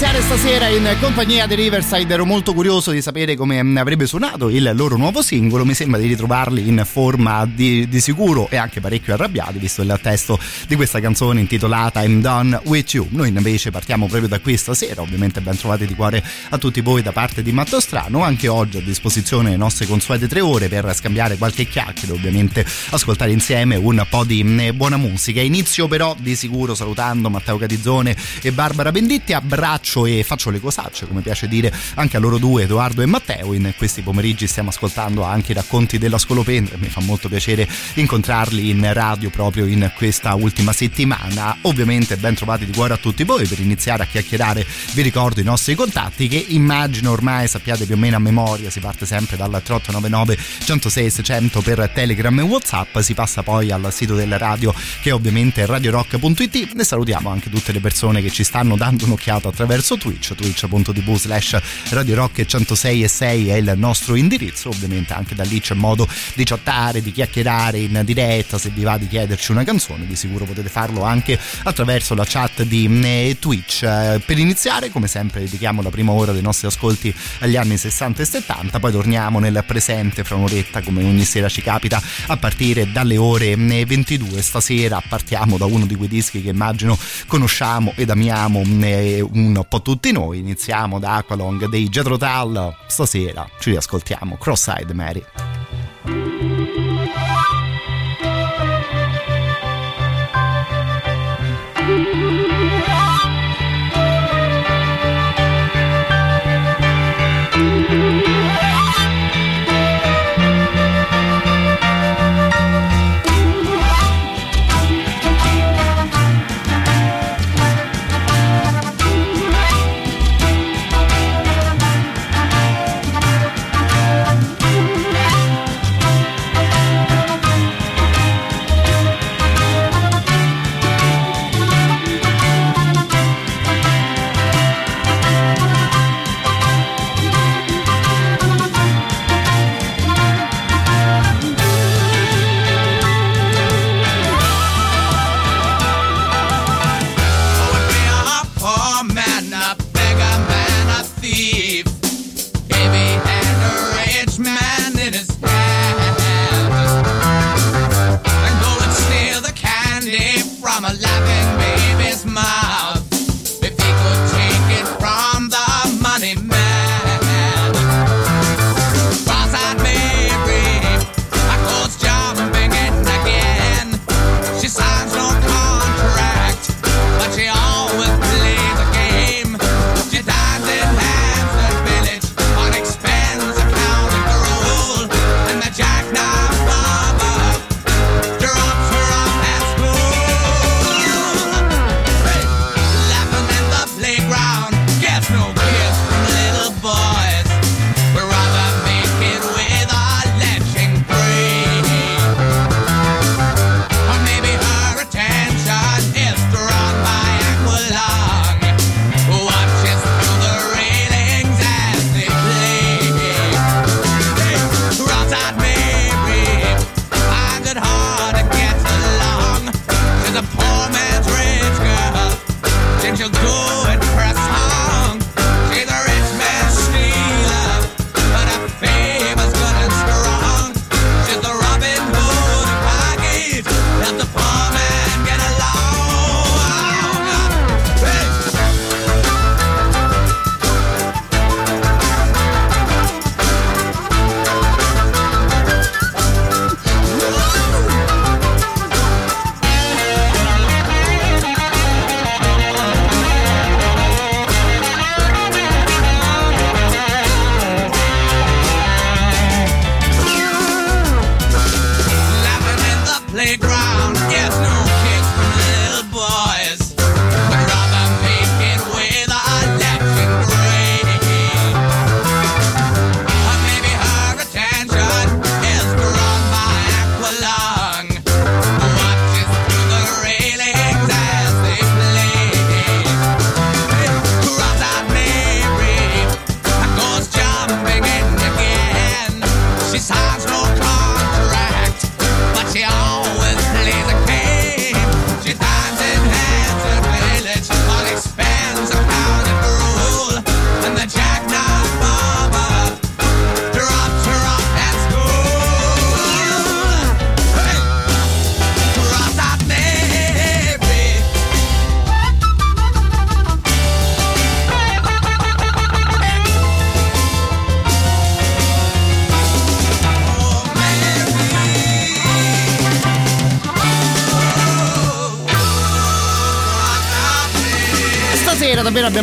Iniziare stasera in compagnia di Riverside. Ero molto curioso di sapere come avrebbe suonato il loro nuovo singolo. Mi sembra di ritrovarli in forma di, di sicuro e anche parecchio arrabbiati, visto il testo di questa canzone intitolata I'm Done With You. Noi invece partiamo proprio da qui stasera. Ovviamente ben trovati di cuore a tutti voi da parte di Matto Strano. Anche oggi a disposizione le nostre consuete tre ore per scambiare qualche chiacchiere, ovviamente ascoltare insieme un po' di mm, buona musica. Inizio però di sicuro salutando Matteo Catizzone e Barbara Benditti abbraccio e faccio le cosacce, come piace dire anche a loro due, Edoardo e Matteo. In questi pomeriggi stiamo ascoltando anche i racconti della Scolopendra. Mi fa molto piacere incontrarli in radio proprio in questa ultima settimana. Ovviamente ben trovati di cuore a tutti voi per iniziare a chiacchierare. Vi ricordo i nostri contatti che immagino ormai sappiate più o meno a memoria. Si parte sempre dal 3899 106 600 per Telegram e Whatsapp, si passa poi al sito della radio che è ovviamente radiorock.it e salutiamo anche tutte le persone che ci stanno dando un'occhiata collegato attraverso Twitch, twitch.tv slash Radio Rock 106 e 6 è il nostro indirizzo, ovviamente anche da lì c'è modo di chattare, di chiacchierare in diretta, se vi va di chiederci una canzone di sicuro potete farlo anche attraverso la chat di eh, Twitch. Eh, per iniziare come sempre dedichiamo la prima ora dei nostri ascolti agli anni 60 e 70, poi torniamo nel presente fra un'oretta come ogni sera ci capita a partire dalle ore 22. Eh, Stasera partiamo da uno di quei dischi che immagino conosciamo ed amiamo un po' tutti noi. Iniziamo da Aqualong dei Jetro Tal. Stasera ci riascoltiamo Cross-Eyed Mary.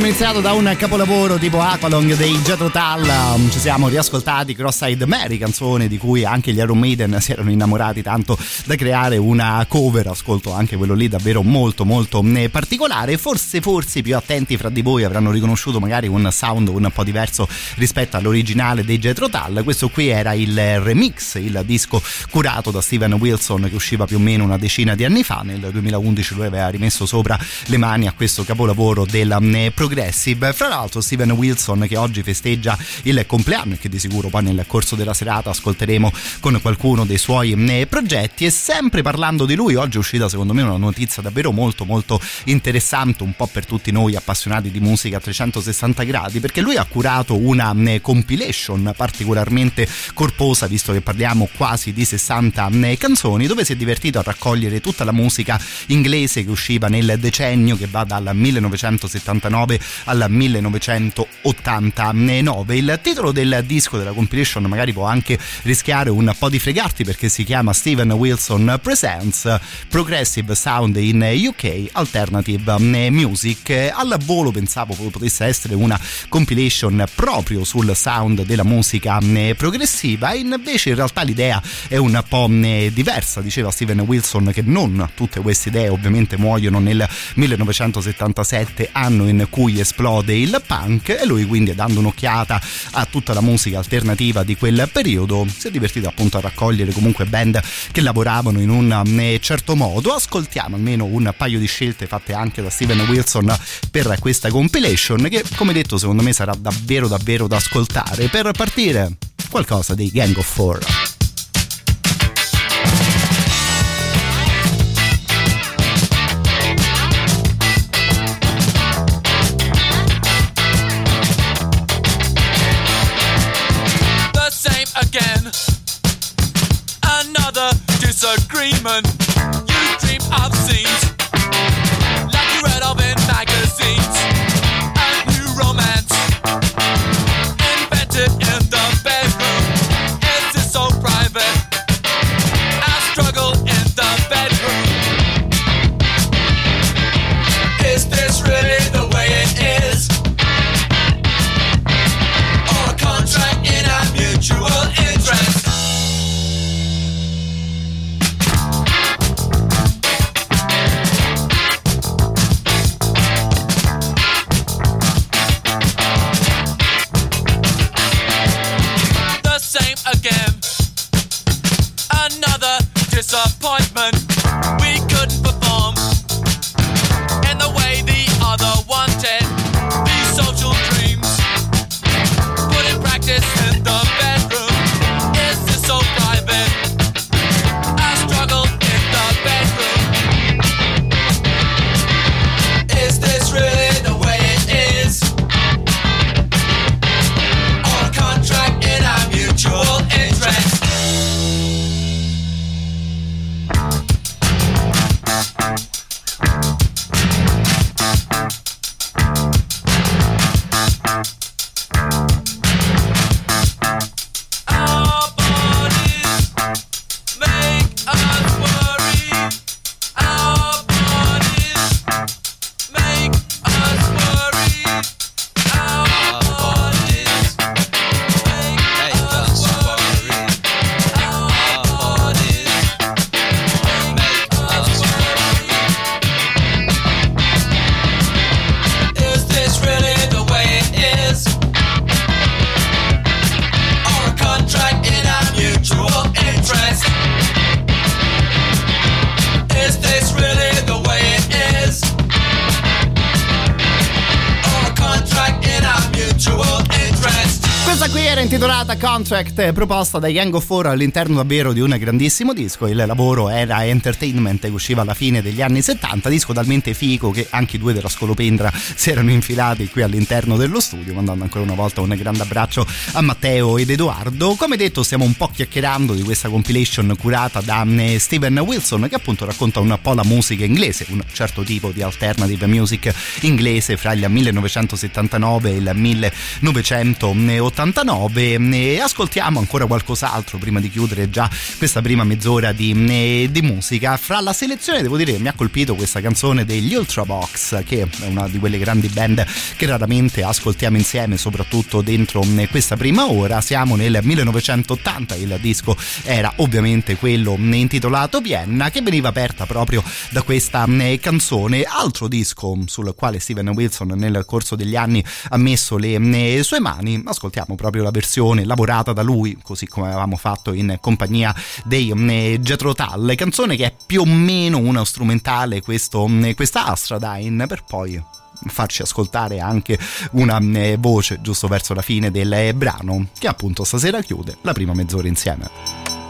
Abbiamo iniziato da un capolavoro tipo Aqualong dei Jetro Tal, um, ci siamo riascoltati Cross-Eyed Mary, canzone di cui anche gli Iron Maiden si erano innamorati tanto da creare una cover, ascolto anche quello lì davvero molto molto eh, particolare, forse forse più attenti fra di voi avranno riconosciuto magari un sound un po' diverso rispetto all'originale dei Jetro Tal, questo qui era il remix, il disco curato da Steven Wilson che usciva più o meno una decina di anni fa, nel 2011 lui aveva rimesso sopra le mani a questo capolavoro della mm, Progressive. Fra l'altro Steven Wilson che oggi festeggia il compleanno e che di sicuro poi nel corso della serata ascolteremo con qualcuno dei suoi mm, progetti e sempre parlando di lui oggi è uscita secondo me una notizia davvero molto molto interessante un po' per tutti noi appassionati di musica a 360 gradi perché lui ha curato una mm, compilation particolarmente corposa visto che parliamo quasi di 60 canzoni dove si è divertito a raccogliere tutta la musica inglese che usciva nel decennio che va dal 1979 al 1989. Il titolo del disco della compilation magari può anche rischiare un po' di fregarti perché si chiama Steven Wilson Presents Progressive Sound in UK Alternative Music. Al volo pensavo potesse essere una compilation proprio sul sound della musica progressiva, invece in realtà l'idea è un po' diversa. Diceva Steven Wilson che non tutte queste idee ovviamente muoiono nel 1977, anno in cui esplode il punk, e lui quindi dando un'occhiata a tutta la musica alternativa di quel periodo si è divertito appunto a raccogliere comunque band che lavoravano in un eh, certo modo. Ascoltiamo almeno un paio di scelte fatte anche da Steven Wilson per questa compilation che come detto secondo me sarà davvero davvero da ascoltare. Per partire qualcosa dei Gang of Four. Disagreement. You dream of scenes like you read of in magazines. A new romance invented in the bedroom. Is this so private? I struggle in the bedroom. Is this really the way it is? Or a contract in our mutual again. Another disappointment. Eh, proposta da Gang of Four all'interno davvero di un grandissimo disco. Il lavoro era Entertainment che usciva alla fine degli anni 70, disco talmente fico che anche i due della Scolopendra si erano infilati qui all'interno dello studio, mandando ancora una volta un grande abbraccio a Matteo ed Edoardo. Come detto, stiamo un po' chiacchierando di questa compilation curata da Steven Wilson che appunto racconta un po' la musica inglese, un certo tipo di alternative music inglese fra il 1979 e il 1989 9 e ascoltiamo ancora qualcos'altro prima di chiudere già questa prima mezz'ora di, di musica. Fra la selezione devo dire che mi ha colpito questa canzone degli Ultravox che è una di quelle grandi band che raramente ascoltiamo insieme soprattutto dentro questa prima ora. Siamo nel 1980, il disco era ovviamente quello intitolato Vienna che veniva aperta proprio da questa canzone. Altro disco sul quale Steven Wilson nel corso degli anni ha messo le sue mani. Ascoltiamo proprio la versione lavorata da lui, così come avevamo fatto in compagnia dei Jetro Tull, canzone che è più o meno una strumentale questo, questa Astradine per poi farci ascoltare anche una voce giusto verso la fine del brano che appunto stasera chiude la prima mezz'ora insieme.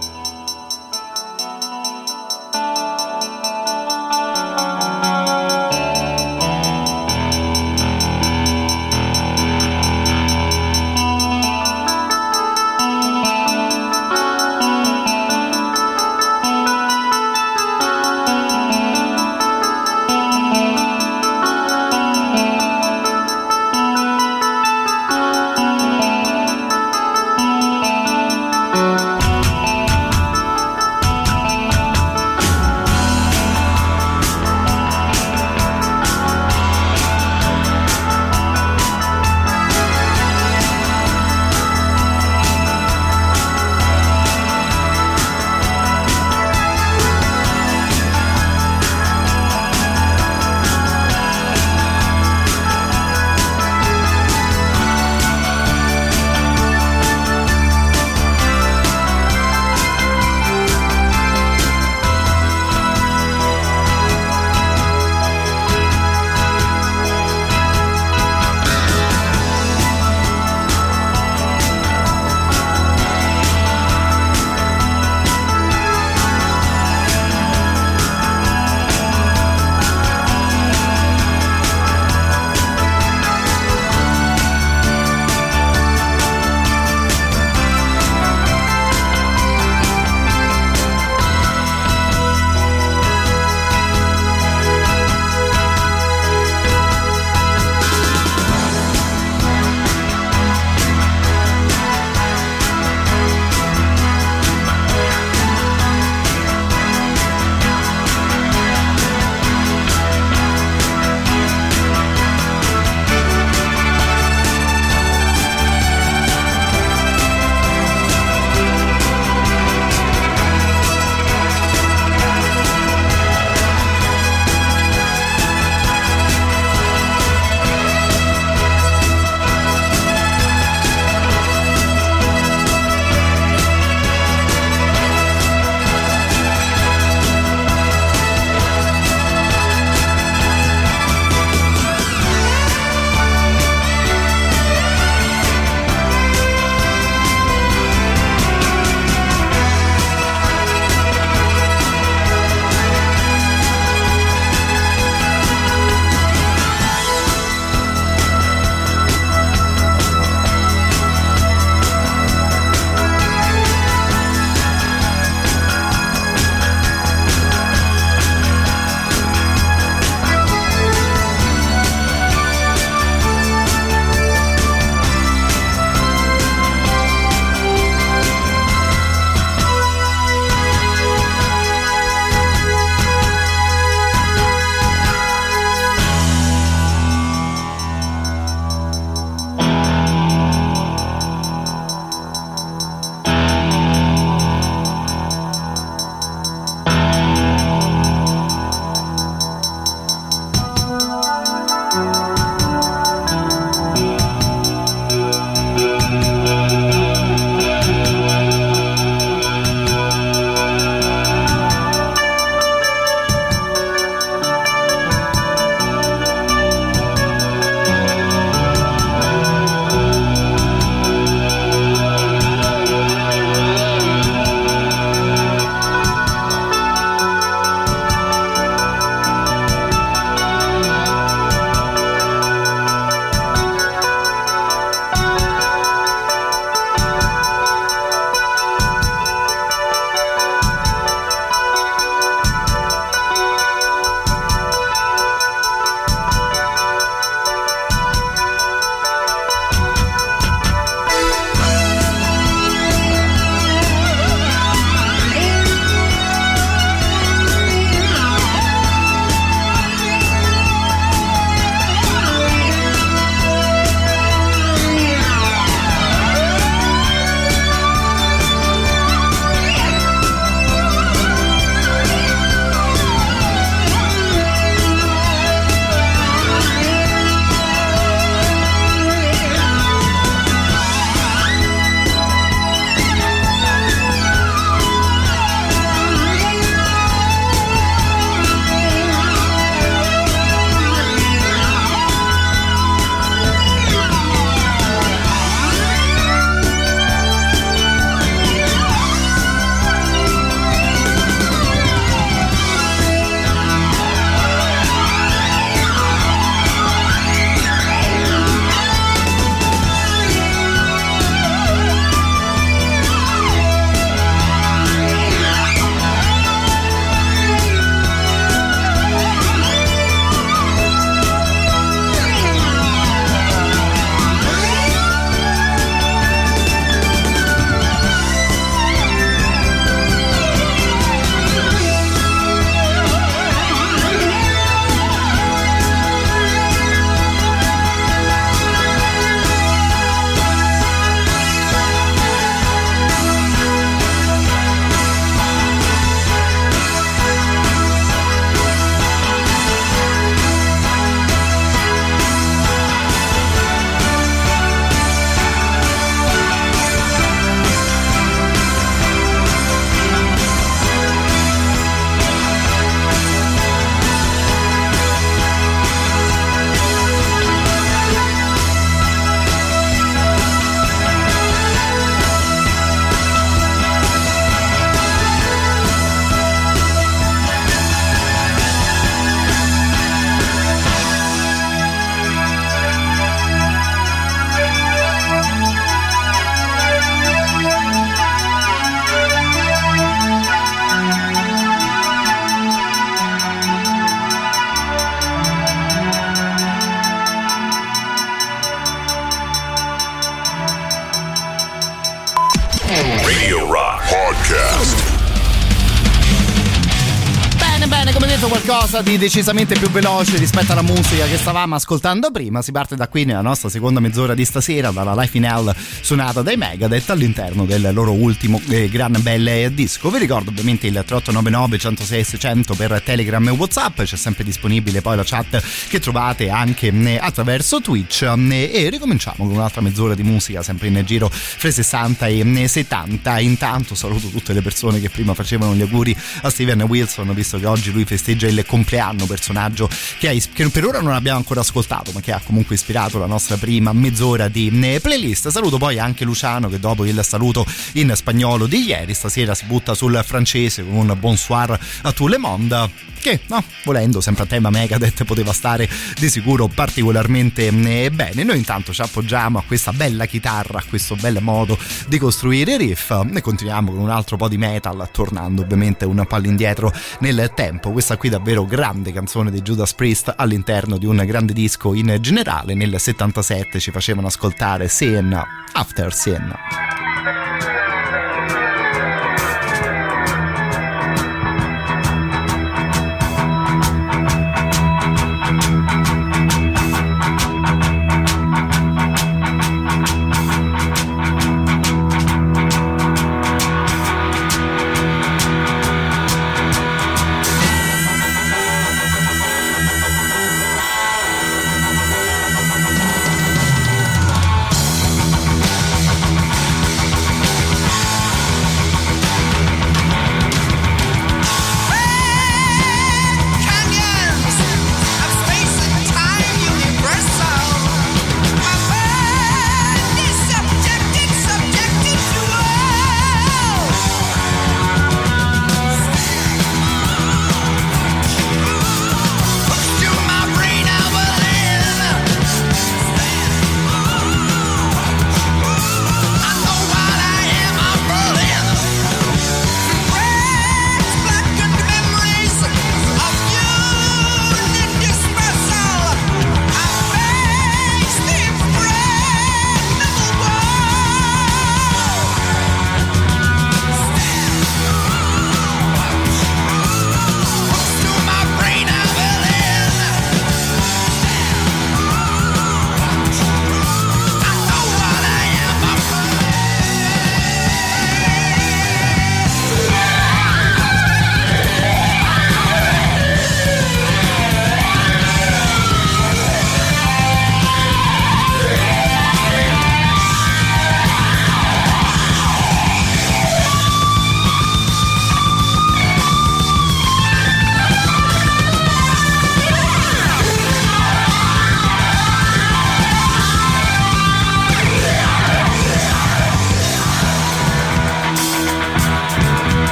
Qualcosa di decisamente più veloce rispetto alla musica che stavamo ascoltando prima. Si parte da qui nella nostra seconda mezz'ora di stasera dalla Life in Hell suonata dai Megadeth all'interno del loro ultimo eh, gran bel disco. Vi ricordo ovviamente il 3899 106 600 per Telegram e Whatsapp, c'è sempre disponibile poi la chat che trovate anche eh, attraverso Twitch eh, e ricominciamo con un'altra mezz'ora di musica sempre in giro fra i 60 e 70. Intanto saluto tutte le persone che prima facevano gli auguri a Steven Wilson visto che oggi lui festeggia il compleanno, personaggio che, ha, che, per ora non abbiamo ancora ascoltato, ma che ha comunque ispirato la nostra prima mezz'ora di eh, playlist. Saluto poi anche Luciano che dopo il saluto in spagnolo di ieri, stasera si butta sul francese con un bonsoir a tout le monde che no, volendo sempre a tema Megadeth poteva stare di sicuro particolarmente eh, bene. Noi intanto ci appoggiamo a questa bella chitarra, a questo bel modo di costruire riff e continuiamo con un altro po' di metal, tornando ovviamente un po' all'indietro nel tempo. Questa qui davvero grande canzone di Judas Priest all'interno di un grande disco in generale. Nel 77 ci facevano ascoltare Sin After Sin.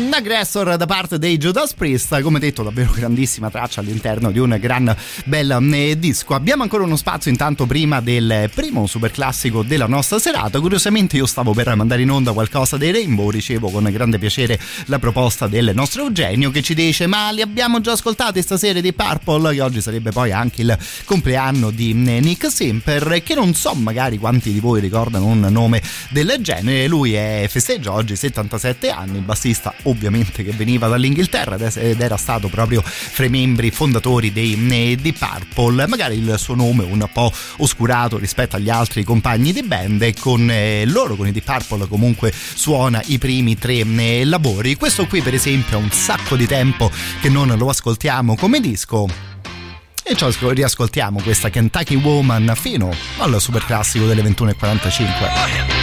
Un aggressor da parte dei Judas Priest, come detto davvero grandissima traccia all'interno di un gran bel eh, disco. Abbiamo ancora uno spazio intanto prima del primo super classico della nostra serata. Curiosamente io stavo per mandare in onda qualcosa dei Rainbow, ricevo con grande piacere la proposta del nostro Eugenio che ci dice ma li abbiamo già ascoltati stasera di Purple, che oggi sarebbe poi anche il compleanno di eh, Nick Simper, che non so magari quanti di voi ricordano un nome del genere. Lui è festeggia oggi 77 anni, bassista ovviamente che veniva dall'Inghilterra ed era stato proprio fra i membri fondatori dei di Purple. Magari il suo nome un po' oscurato rispetto agli altri compagni di band e con eh, loro con i Deep Purple comunque suona i primi tre eh, lavori. Questo qui per esempio ha un sacco di tempo che non lo ascoltiamo come disco. E ci riascoltiamo questa Kentucky Woman fino al super classico delle 21.45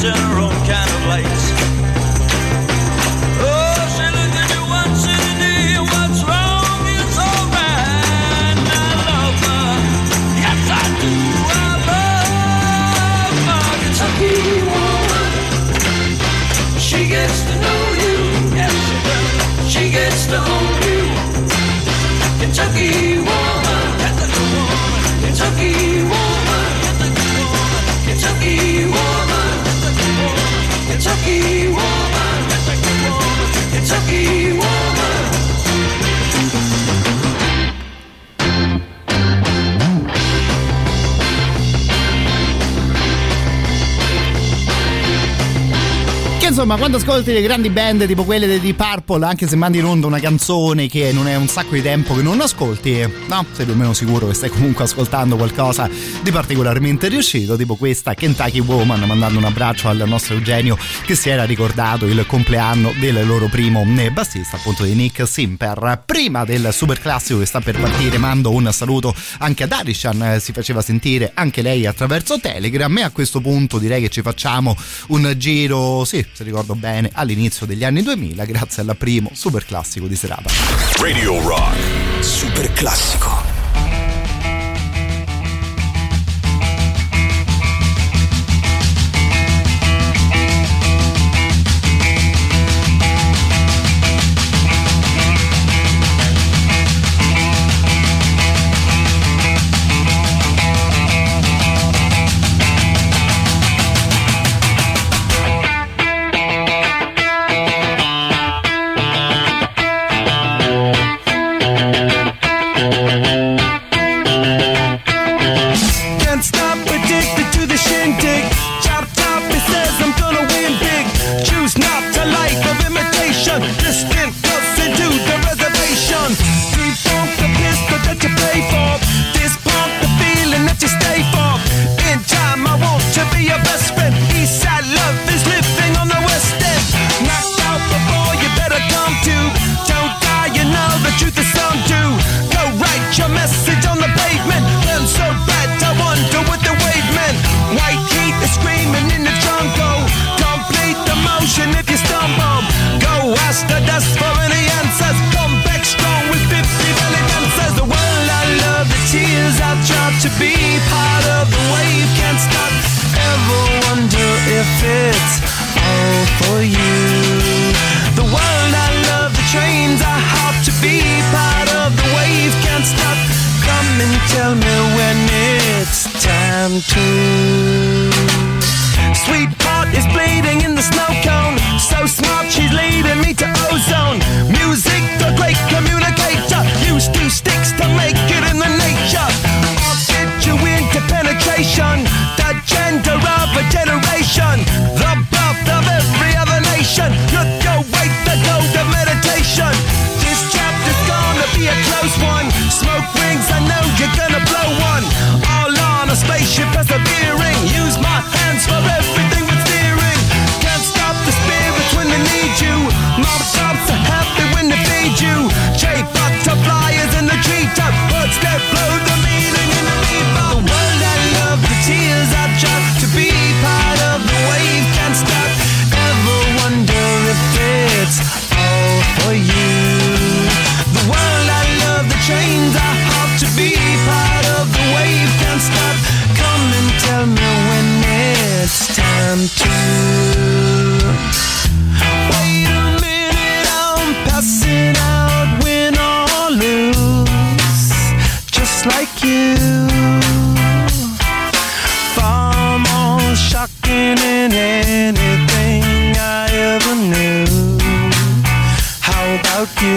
treasure insomma, quando ascolti le grandi band tipo quelle Deep Purple, anche se mandi in onda una canzone che non è un sacco di tempo che non ascolti, no, sei più o meno sicuro che stai comunque ascoltando qualcosa di particolarmente riuscito, tipo questa Kentucky Woman, mandando un abbraccio al nostro Eugenio che si era ricordato il compleanno del loro primo eh, bassista, appunto di Nick Simper. Prima del super classico che sta per partire, mando un saluto anche ad Arishan, eh, si faceva sentire anche lei attraverso Telegram e a questo punto direi che ci facciamo un giro, sì, se ricordo bene, all'inizio degli anni 2000 grazie al primo super classico di serata. Radio Rock. Super classico.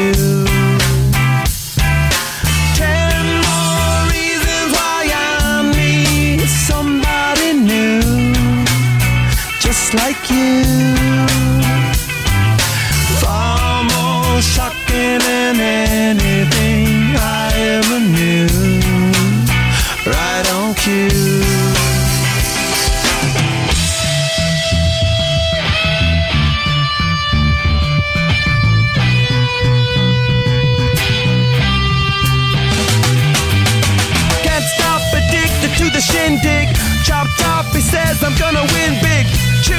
You?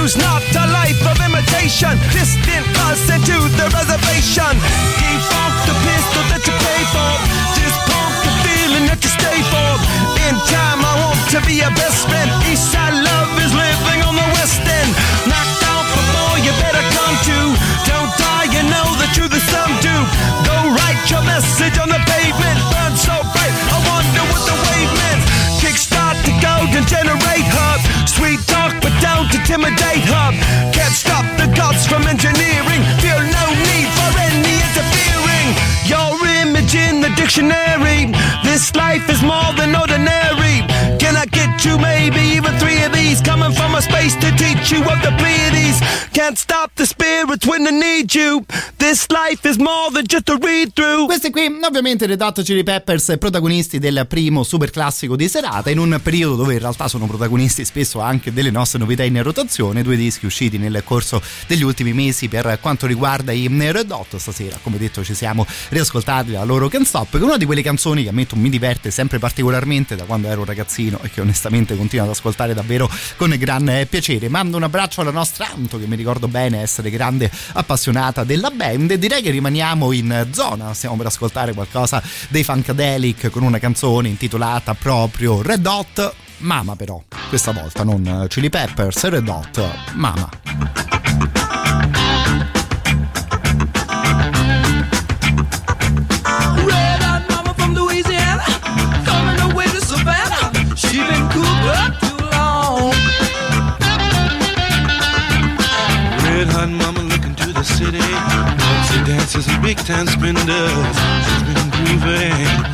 Choose not a life of imitation. Distant us into the reservation. Defunct the pistol that you pay for. Just pump the feeling that you stay for. In time, I want to be your best friend. Eastside love is living on the west end. Knocked out before you better come to. Don't die, you know the truth is some do. Go write your message on the pavement. Burn so bright, I wonder what the wave meant. Kickstart the golden generate hub. Sweet intimidate hub. Can't stop the gods from engineering. Feel no need for any interfering. Your image in the dictionary. This life is more than ordinary. Can I get you maybe even three these? Coming from a space to teach you of the Pleiades. Can't stop the spirits when they need you. This life is more than just a read through. Questi qui, ovviamente, Red Hot Chili Peppers, protagonisti del primo super classico di serata, in un periodo dove in realtà sono protagonisti spesso anche delle nostre novità in rotazione, due dischi usciti nel corso degli ultimi mesi per quanto riguarda i Red Hot. Stasera, come detto, ci siamo riascoltati la loro Can't Stop, che è una di quelle canzoni che ammetto mi diverte sempre particolarmente da quando ero ragazzino e che onestamente continuo ad ascoltare davvero con gran piacere. Mando un abbraccio alla nostra Anto, che mi ricordo bene essere grande appassionata della band e direi che rimaniamo in zona, stiamo per ascoltare qualcosa dei Funkadelic con una canzone intitolata proprio Red Hot Mama però, questa volta non Chili Peppers, Red Hot Mama. Fancy dancers and big time spenders. She's been grooving.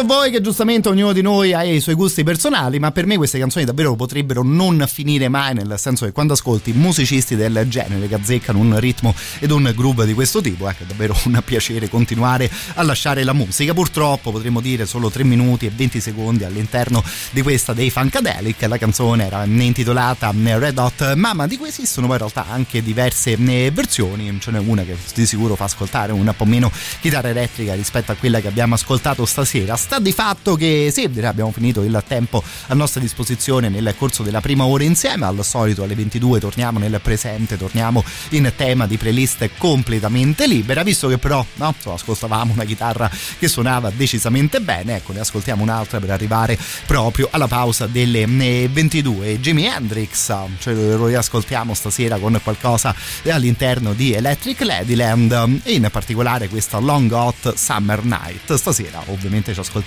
So voi che giustamente ognuno di noi ha i suoi gusti personali, ma per me queste canzoni davvero potrebbero non finire mai, nel senso che quando ascolti musicisti del genere che azzeccano un ritmo ed un groove di questo tipo, ecco, è davvero un piacere continuare a lasciare la musica. Purtroppo potremmo dire solo 3 minuti e 20 secondi all'interno di questa dei Funkadelic, la canzone era intitolata Red Hot Mama, di cui esistono poi in realtà anche diverse eh, versioni, ce n'è una che di sicuro fa ascoltare un po' meno chitarra elettrica rispetto a quella che abbiamo ascoltato stasera. Sta di fatto che sì, abbiamo finito il tempo a nostra disposizione nel corso della prima ora insieme, al solito alle 22 torniamo nel presente, torniamo in tema di playlist completamente libera, visto che però no, ascoltavamo una chitarra che suonava decisamente bene, ecco ne ascoltiamo un'altra per arrivare proprio alla pausa delle 22. Jimi Hendrix, cioè lo riascoltiamo stasera con qualcosa all'interno di Electric Ladyland e in particolare questa Long Hot Summer Night. Stasera ovviamente ci ascoltiamo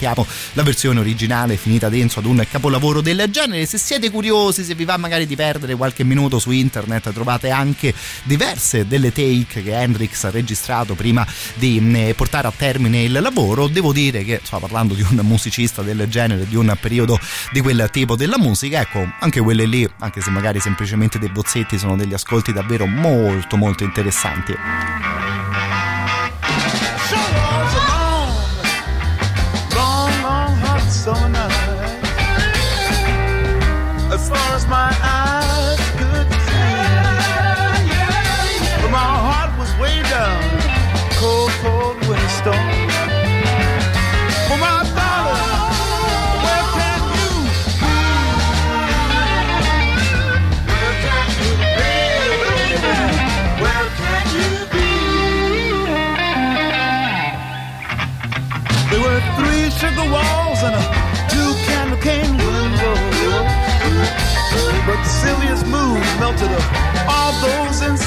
la versione originale finita dentro ad un capolavoro del genere. Se siete curiosi, se vi va magari di perdere qualche minuto su internet, trovate anche diverse delle take che Hendrix ha registrato prima di eh, portare a termine il lavoro. Devo dire che, sto parlando di un musicista del genere, di un periodo di quel tipo della musica, ecco, anche quelle lì, anche se magari semplicemente dei bozzetti, sono degli ascolti davvero molto molto interessanti.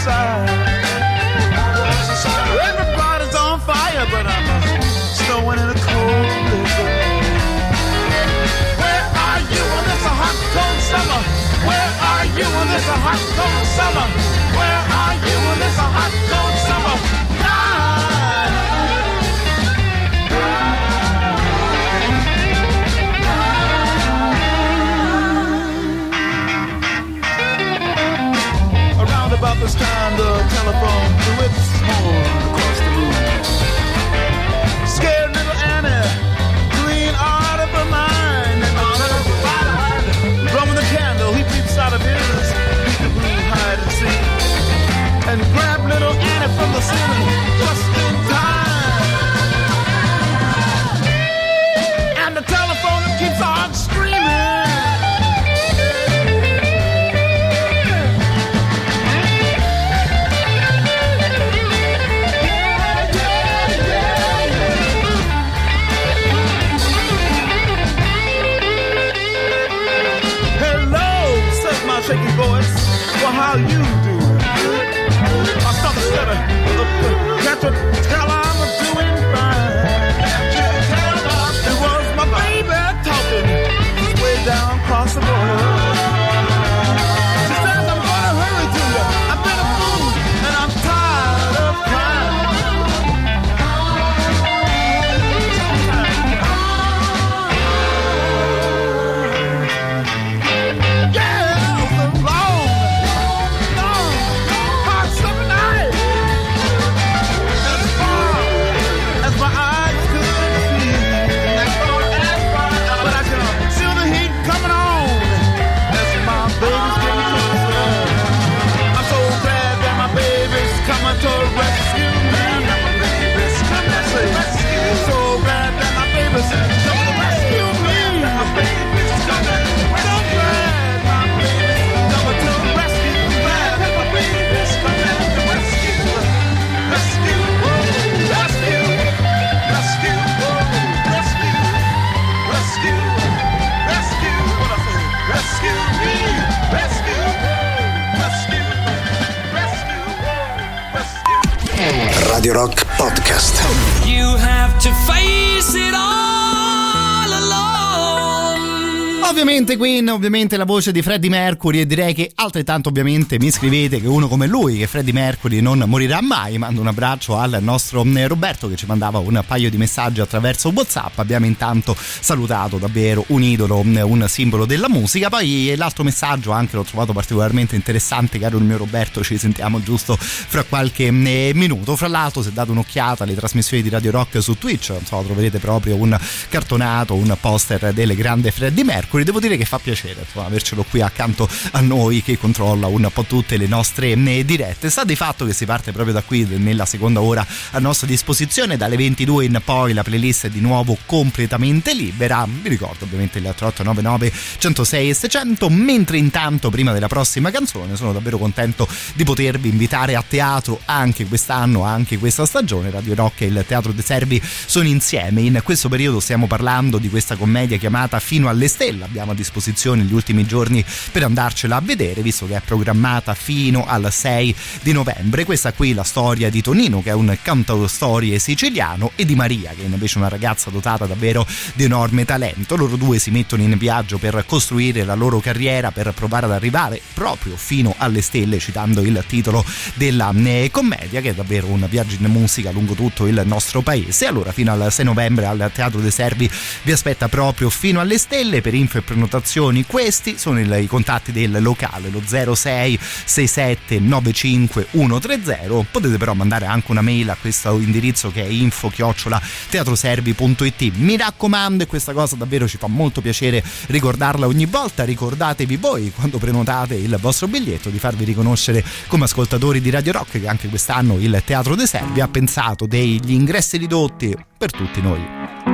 Inside. Everybody's on fire, but I'm snowing in a cold blizzard. Where are you in this hot, cold summer? Where are you in this hot, cold summer? Where are you in this hot, cold this time, the telephone threw its horn across the room. Scared little Annie, clean out of her mind, and the blowing the candle, he peeps out of his peekaboo hide and seek, and grabbed little Annie from the ceiling just Ovviamente Queen, ovviamente la voce di Freddie Mercury e direi che altrettanto ovviamente mi scrivete che uno come lui, che Freddie Mercury non morirà mai. Mando un abbraccio al nostro eh, Roberto che ci mandava un paio di messaggi attraverso Whatsapp. Abbiamo intanto salutato davvero un idolo, mm, un simbolo della musica. Poi l'altro messaggio anche l'ho trovato particolarmente interessante, caro il mio Roberto, ci sentiamo giusto fra qualche mm, minuto. Fra l'altro se date un'occhiata alle trasmissioni di Radio Rock su Twitch, insomma, troverete proprio un cartonato, un poster del grande Freddie Mercury devo dire che fa piacere insomma, avercelo qui accanto a noi che controlla un po' tutte le nostre eh, dirette. Sta di fatto che si parte proprio da qui nella seconda ora a nostra disposizione, dalle 22 in poi la playlist è di nuovo completamente libera. Vi ricordo ovviamente il 3899 106 e 600, mentre intanto prima della prossima canzone sono davvero contento di potervi invitare a teatro anche quest'anno, anche questa stagione. Radio Rock e il Teatro dei Servi sono insieme. In questo periodo stiamo parlando di questa commedia chiamata Fino alle Stelle abbiamo a disposizione gli ultimi giorni per andarcela a vedere, visto che è programmata fino al 6 di novembre. Questa qui è la storia di Tonino, che è un cantautostorie siciliano, e di Maria, che è invece una ragazza dotata davvero di enorme talento. Loro due si mettono in viaggio per costruire la loro carriera, per provare ad arrivare proprio fino alle stelle, citando il titolo della eh, commedia, che è davvero un viaggio in musica lungo tutto il nostro paese. Allora, fino al 6 novembre al Teatro dei Servi vi aspetta proprio fino alle stelle per info e prenotazioni questi sono i contatti del locale lo 06 67 95 130 potete però mandare anche una mail a questo indirizzo che è info chiocciola teatroservi.it mi raccomando e questa cosa davvero ci fa molto piacere ricordarla ogni volta ricordatevi voi quando prenotate il vostro biglietto di farvi riconoscere come ascoltatori di Radio Rock che anche quest'anno il Teatro dei Servi ha pensato degli ingressi ridotti per tutti noi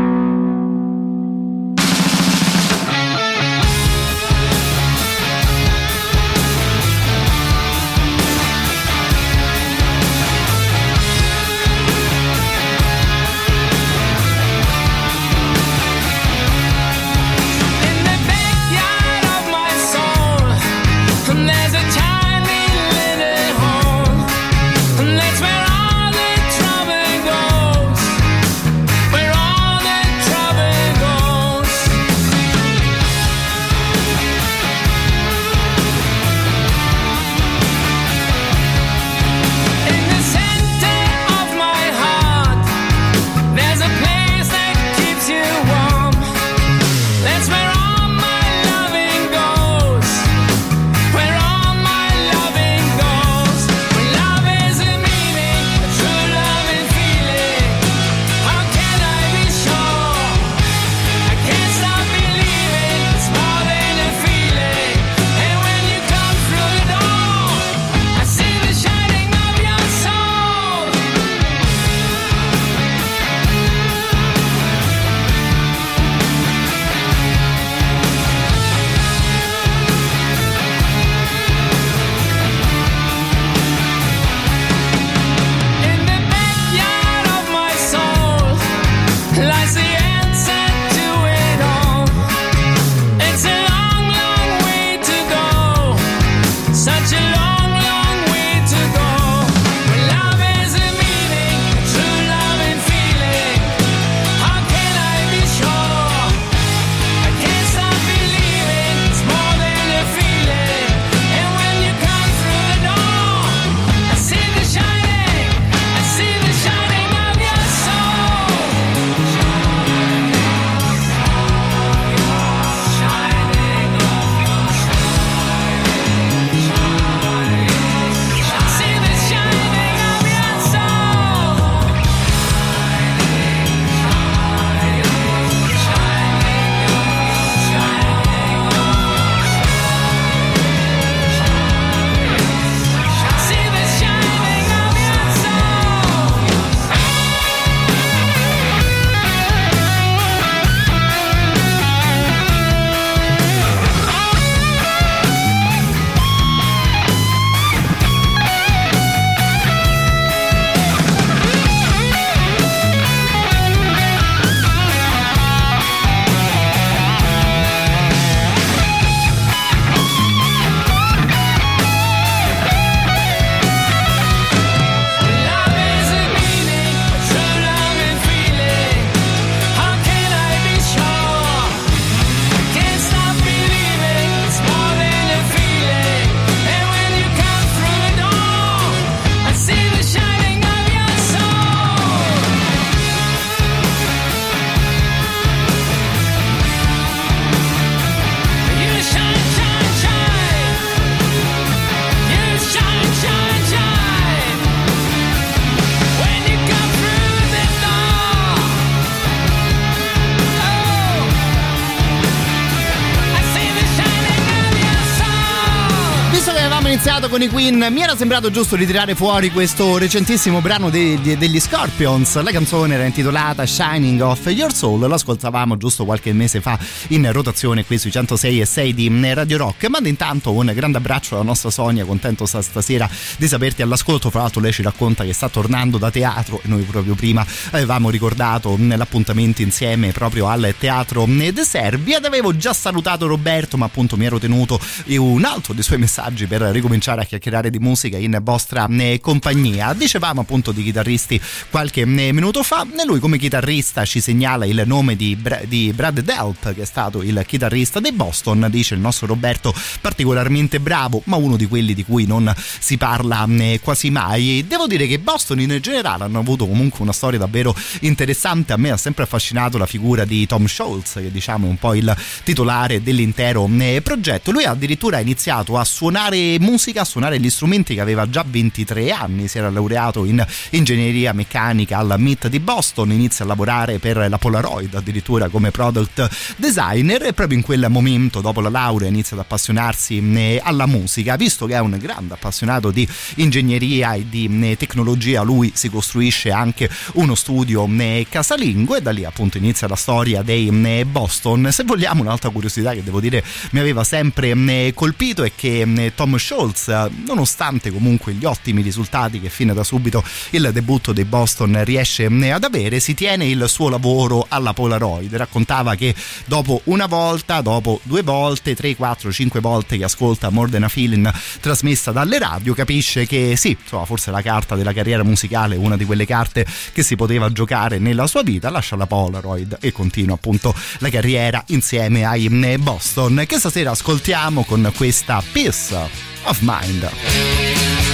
iniziato con i Queen, mi era sembrato giusto ritirare fuori questo recentissimo brano de- de- degli Scorpions. La canzone era intitolata Shining of Your Soul, lo ascoltavamo giusto qualche mese fa in rotazione qui sui 106 e 6 di Radio Rock. Mando intanto un grande abbraccio alla nostra Sonia, contento stasera di saperti all'ascolto. Fra l'altro lei ci racconta che sta tornando da teatro e noi proprio prima avevamo ricordato l'appuntamento insieme proprio al teatro De Serbi ed avevo già salutato Roberto, ma appunto mi ero tenuto un altro dei suoi messaggi per ricominciare a chiacchierare di musica in vostra eh, compagnia. Dicevamo appunto di chitarristi qualche eh, minuto fa e lui come chitarrista ci segnala il nome di, Bra- di Brad Delp che è stato il chitarrista dei Boston, dice il nostro Roberto particolarmente bravo ma uno di quelli di cui non si parla eh, quasi mai. Devo dire che Boston in generale hanno avuto comunque una storia davvero interessante, a me ha sempre affascinato la figura di Tom Scholz che diciamo è un po' il titolare dell'intero progetto. Lui addirittura ha iniziato a suonare musica, a suonare gli strumenti che aveva già 23 anni, si era laureato in ingegneria meccanica al MIT di Boston, inizia a lavorare per la Polaroid addirittura come product designer e proprio in quel momento dopo la laurea inizia ad appassionarsi eh, alla musica, visto che è un grande appassionato di ingegneria e di eh, tecnologia, lui si costruisce anche uno studio eh, casalingo e da lì appunto inizia la storia dei Boston. Se vogliamo un'altra curiosità che devo dire mi aveva sempre colpito è che Tom Scholz, nonostante comunque gli ottimi risultati che fino da subito il debutto dei Boston riesce ad avere, si tiene il suo lavoro alla Polaroid. Raccontava che dopo una volta, dopo due volte, tre, quattro, cinque volte che ascolta More a Feeling trasmessa dalle radio, capisce che sì, insomma, forse la carta della carriera musicale è una di quelle carte che si poteva giocare nella sua vita, lascia la Polaroid e continua appunto la carriera insieme ai Boston che stasera ascoltiamo con questa Peace of Mind.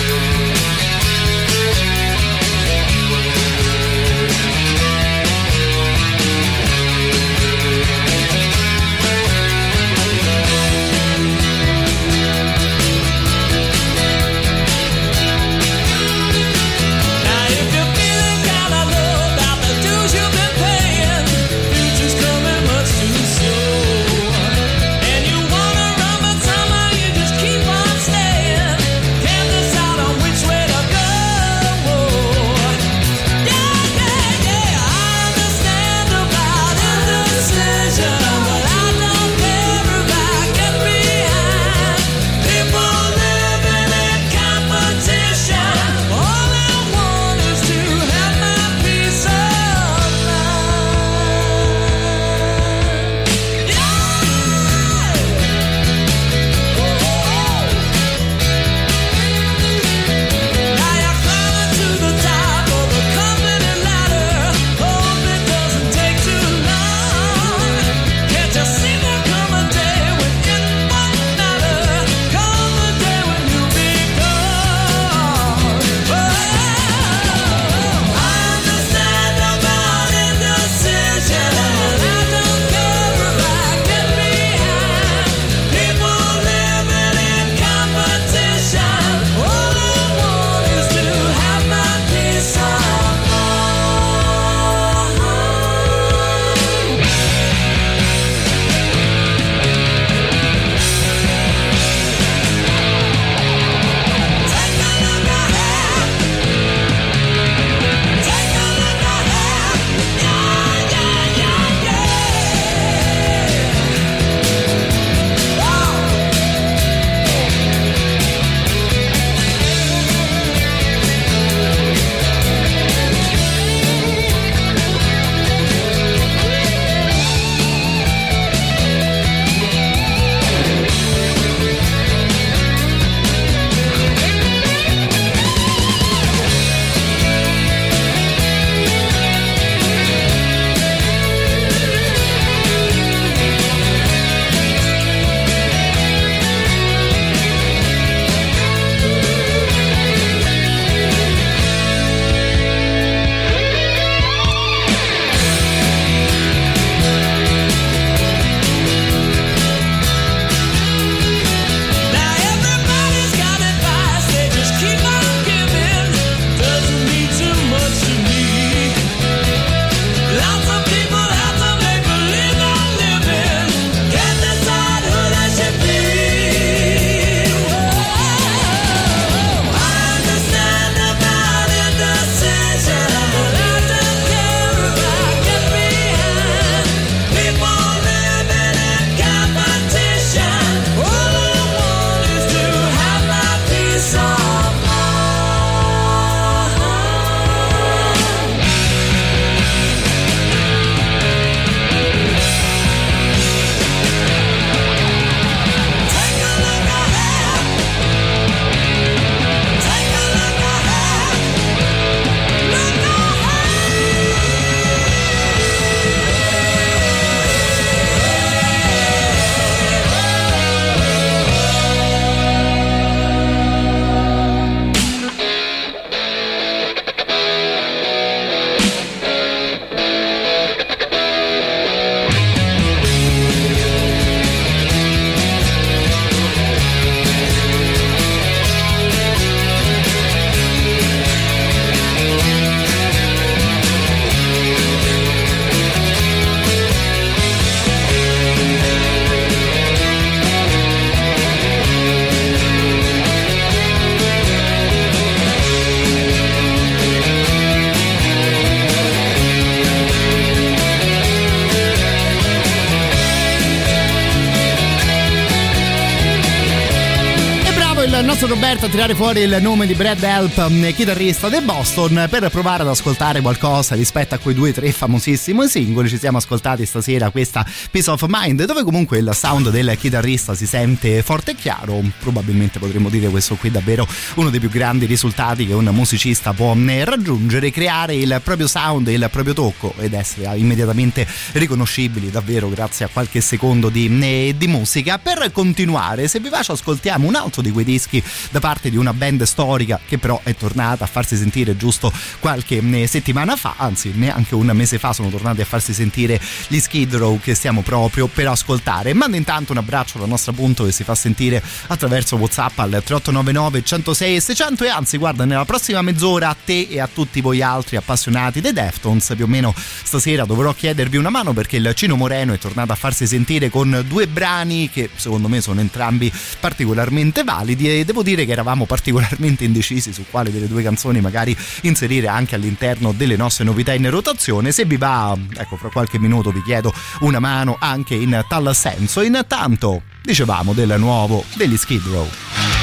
Nostro Roberto a tirare fuori il nome di Brad Help, mm, chitarrista del Boston, per provare ad ascoltare qualcosa rispetto a quei due o tre famosissimi singoli. Ci siamo ascoltati stasera questa Peace of Mind, dove comunque il sound del chitarrista si sente forte e chiaro. Probabilmente potremmo dire questo qui davvero uno dei più grandi risultati che un musicista può mm, raggiungere, creare il proprio sound, il proprio tocco ed essere immediatamente riconoscibili davvero grazie a qualche secondo di, mm, di musica. Per continuare, se vi va ci ascoltiamo un altro di quei dischi da parte di una band storica che però è tornata a farsi sentire giusto qualche mm, settimana fa, anzi neanche un mese fa sono tornati a farsi sentire gli Skid Row che stiamo proprio per ascoltare. Mando intanto un abbraccio alla nostra punto che si fa sentire attraverso WhatsApp al 3899 106 e 600 e anzi guarda nella prossima mezz'ora a te e a tutti voi altri appassionati dei Deftones più o meno stasera dovrò chiedervi una mano perché il Cino Moreno è tornato a farsi sentire con due brani che secondo me sono entrambi particolarmente validi e devo dire che eravamo particolarmente indecisi su quale delle due canzoni magari inserire anche all'interno delle nostre novità in rotazione. Se vi va, ecco, fra qualche minuto vi chiedo una mano anche in tal senso. Intanto, dicevamo del nuovo degli Skid Row.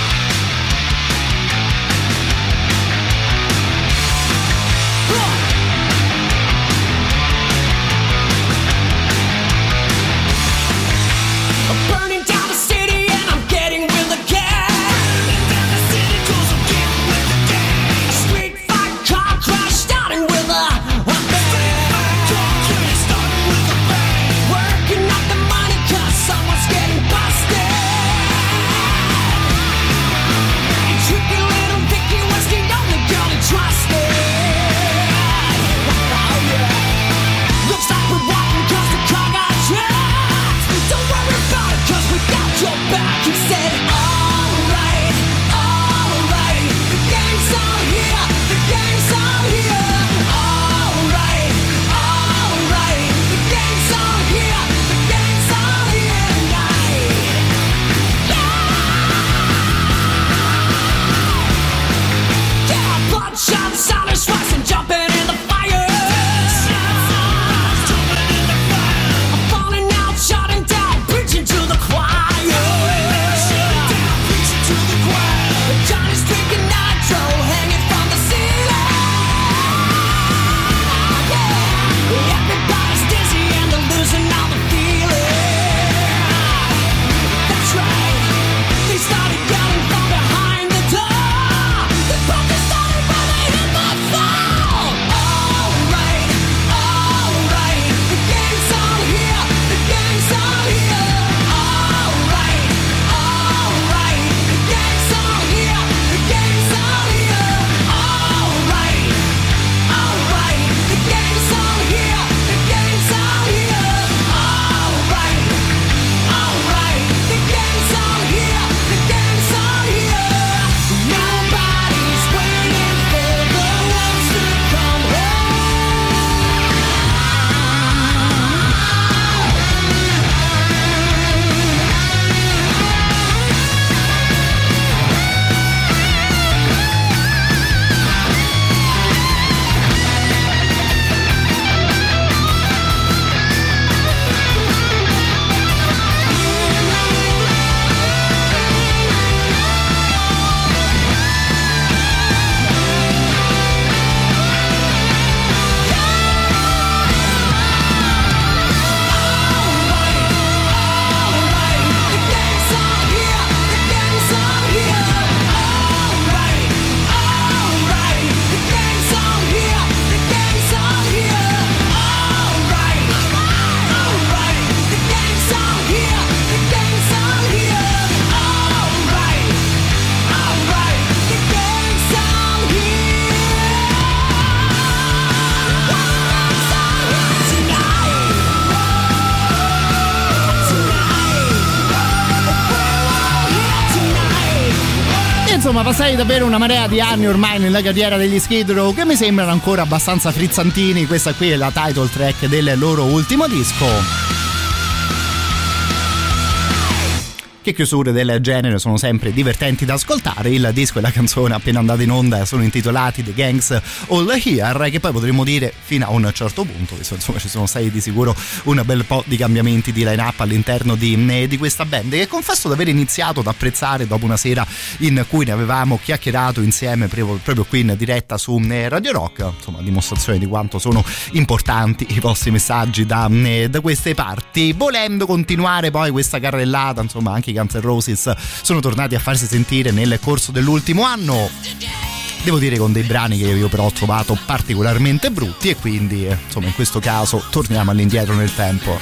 Insomma, passai davvero una marea di anni ormai nella carriera degli Skid Row che mi sembrano ancora abbastanza frizzantini. Questa qui è la title track del loro ultimo disco. Che chiusure del genere sono sempre divertenti da ascoltare. Il disco e la canzone appena andata in onda sono intitolati The Gangs All Here, che poi potremmo dire fino a un certo punto, visto insomma ci sono stati di sicuro un bel po' di cambiamenti di line-up all'interno di, di questa band che confesso di aver iniziato ad apprezzare dopo una sera in cui ne avevamo chiacchierato insieme proprio qui in diretta su Radio Rock, insomma dimostrazione di quanto sono importanti i vostri messaggi da, da queste parti. Volendo continuare poi questa carrellata, insomma anche Guns N' Roses sono tornati a farsi sentire nel corso dell'ultimo anno. Devo dire con dei brani che io però ho trovato particolarmente brutti e quindi eh, insomma in questo caso torniamo all'indietro nel tempo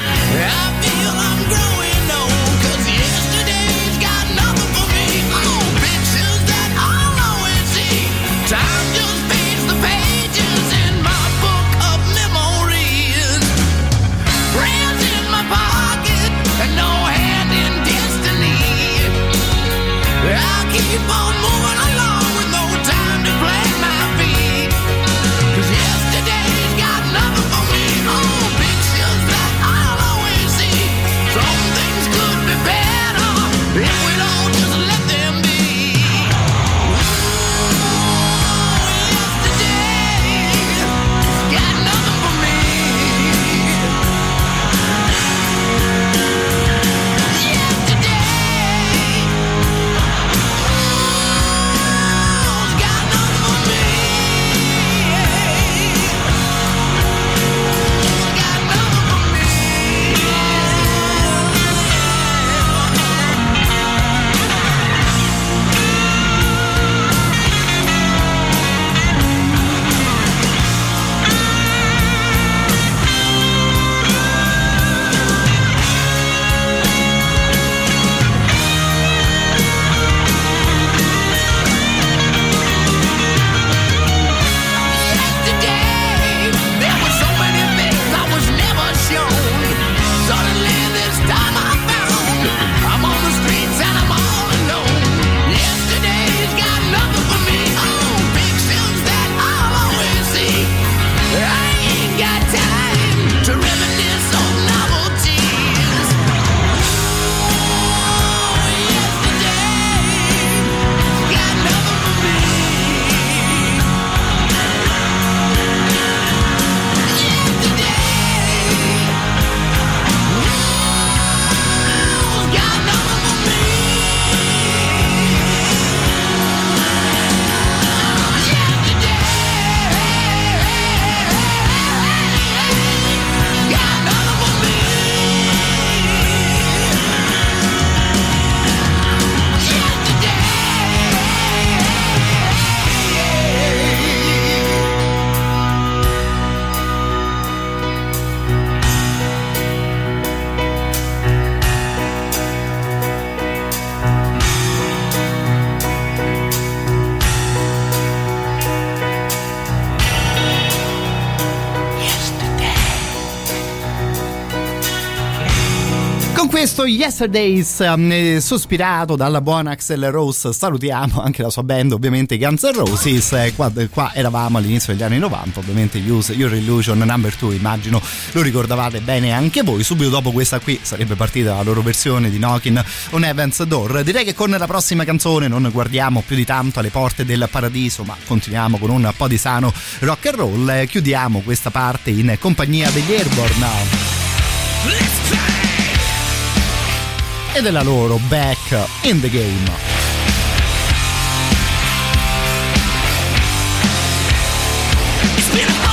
Yesterdays eh, sospirato dalla buona Axel Rose. Salutiamo anche la sua band ovviamente Guns N' Roses. Eh, qua, qua eravamo all'inizio degli anni 90 ovviamente Use Your Illusion Number 2 immagino lo ricordavate bene anche voi. Subito dopo questa qui sarebbe partita la loro versione di Knockin' on Heaven's Door. Direi che con la prossima canzone non guardiamo più di tanto alle porte del paradiso ma continuiamo con un po' di sano rock and roll. Eh, chiudiamo questa parte in compagnia degli Airborne e della loro Back in the Game. It's been a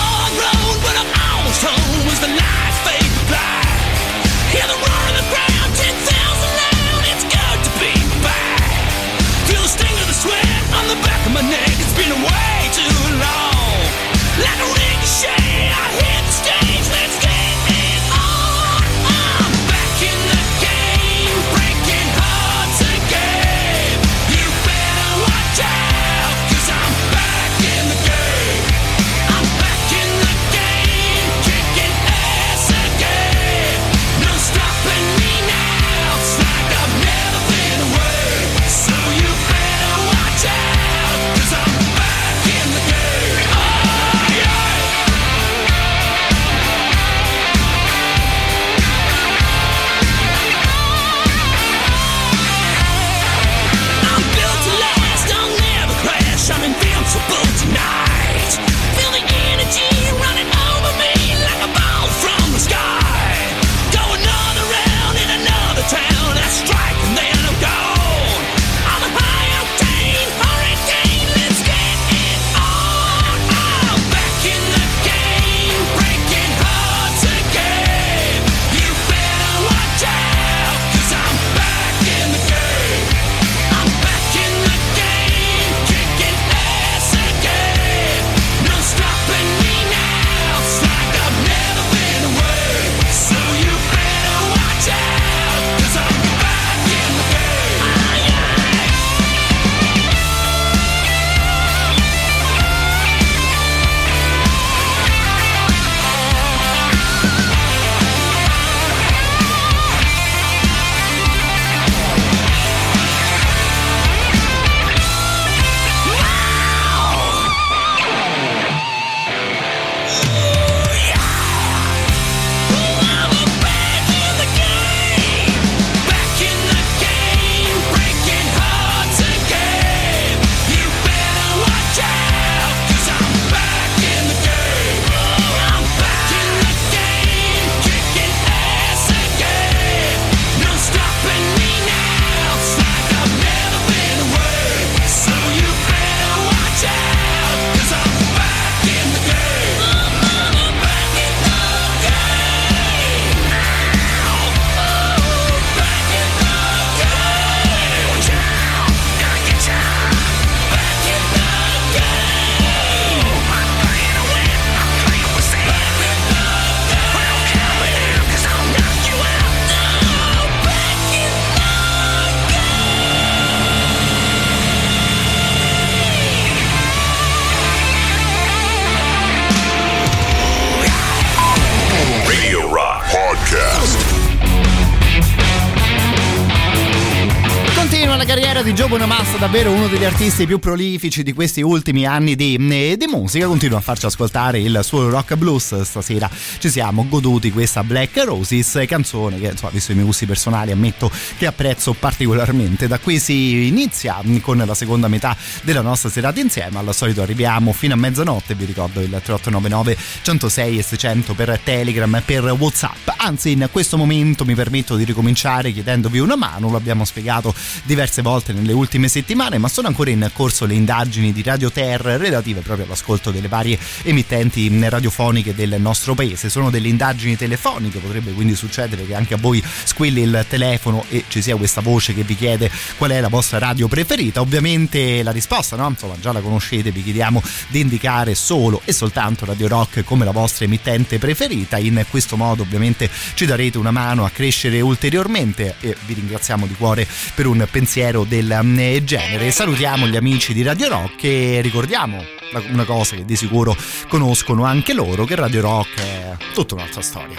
davvero uno degli artisti più prolifici di questi ultimi anni di, eh, di, musica. Continua a farci ascoltare il suo rock blues. Stasera ci siamo goduti questa Black Roses, canzone che, insomma, visto i miei gusti personali, ammetto che apprezzo particolarmente. Da qui si inizia con la seconda metà della nostra serata insieme. Al solito arriviamo fino a mezzanotte. Vi ricordo il 3899 106 e 600 per Telegram e per WhatsApp. Anzi, in questo momento mi permetto di ricominciare chiedendovi una mano. Lo abbiamo spiegato diverse volte nelle ultime settimane, ma sono ancora in corso le indagini di Radio Terra relative proprio all'ascolto delle varie emittenti radiofoniche del nostro paese. Sono delle indagini telefoniche, potrebbe quindi succedere che anche a voi squilli il telefono e ci sia questa voce che vi chiede qual è la vostra radio preferita. Ovviamente la risposta, no? Insomma, già la conoscete, vi chiediamo di indicare solo e soltanto Radio Rock come la vostra emittente preferita. In questo modo ovviamente ci darete una mano a crescere ulteriormente e vi ringraziamo di cuore per un pensiero del mm, genere. Salutiamo gli amici di Radio Rock e ricordiamo una cosa che di sicuro conoscono anche loro, che Radio Rock è tutta un'altra storia.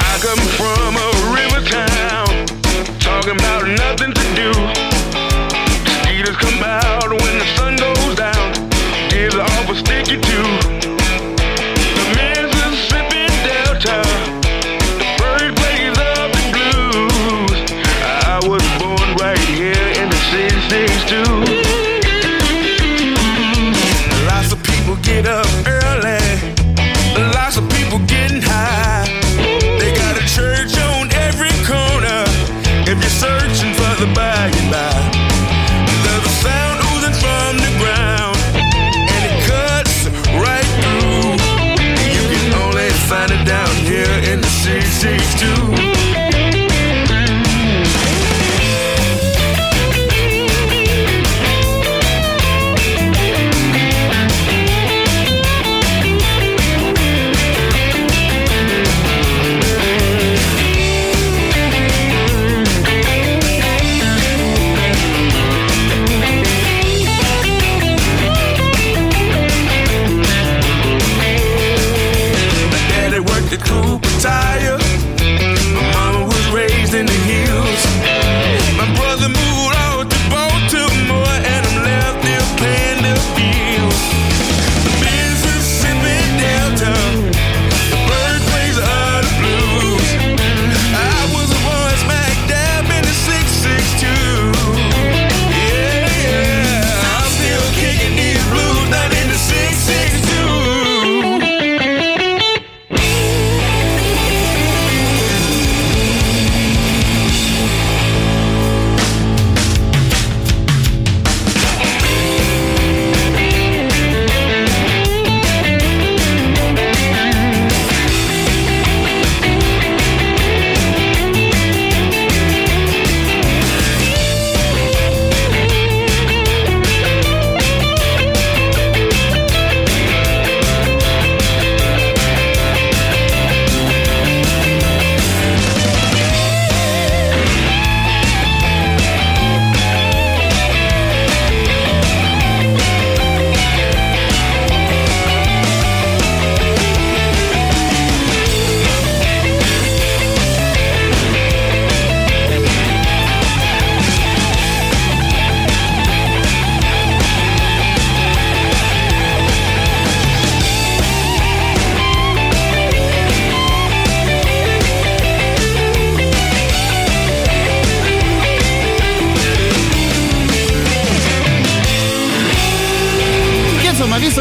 I come from a river town, talking about nothing to do. Mosquitoes come out when the sun goes down, gives off a sticky too.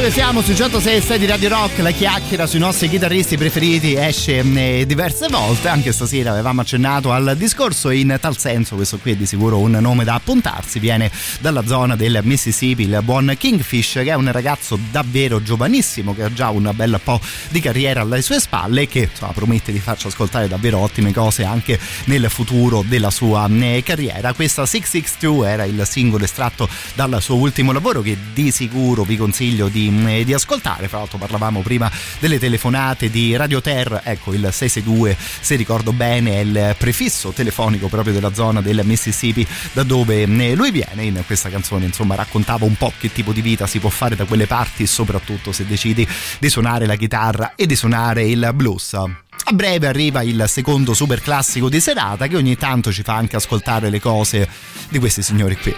Che siamo sui 106 di Radio Rock, la chiacchiera sui nostri chitarristi preferiti esce mh, diverse volte. Anche stasera avevamo accennato al discorso in tal senso. Questo qui è di sicuro un nome da appuntarsi. Viene dalla zona del Mississippi, il buon Kingfish, che è un ragazzo davvero giovanissimo, che ha già un bel po' di carriera alle sue spalle e che insomma, promette di farci ascoltare davvero ottime cose anche nel futuro della sua mh, carriera. Questa 662 era il singolo estratto dal suo ultimo lavoro che di sicuro vi consiglio di, mh, di ascoltare. Fra l'altro parlavamo prima delle telefonate di Radio Terra, ecco il 662 se ricordo bene è il prefisso telefonico proprio della zona del Mississippi da dove mh, lui viene. In questa canzone insomma raccontava un po' che tipo di vita si può fare da quelle parti, soprattutto se decidi di suonare la chitarra e di suonare il blues. A breve arriva il secondo super classico di serata che ogni tanto ci fa anche ascoltare le cose di questi signori qui.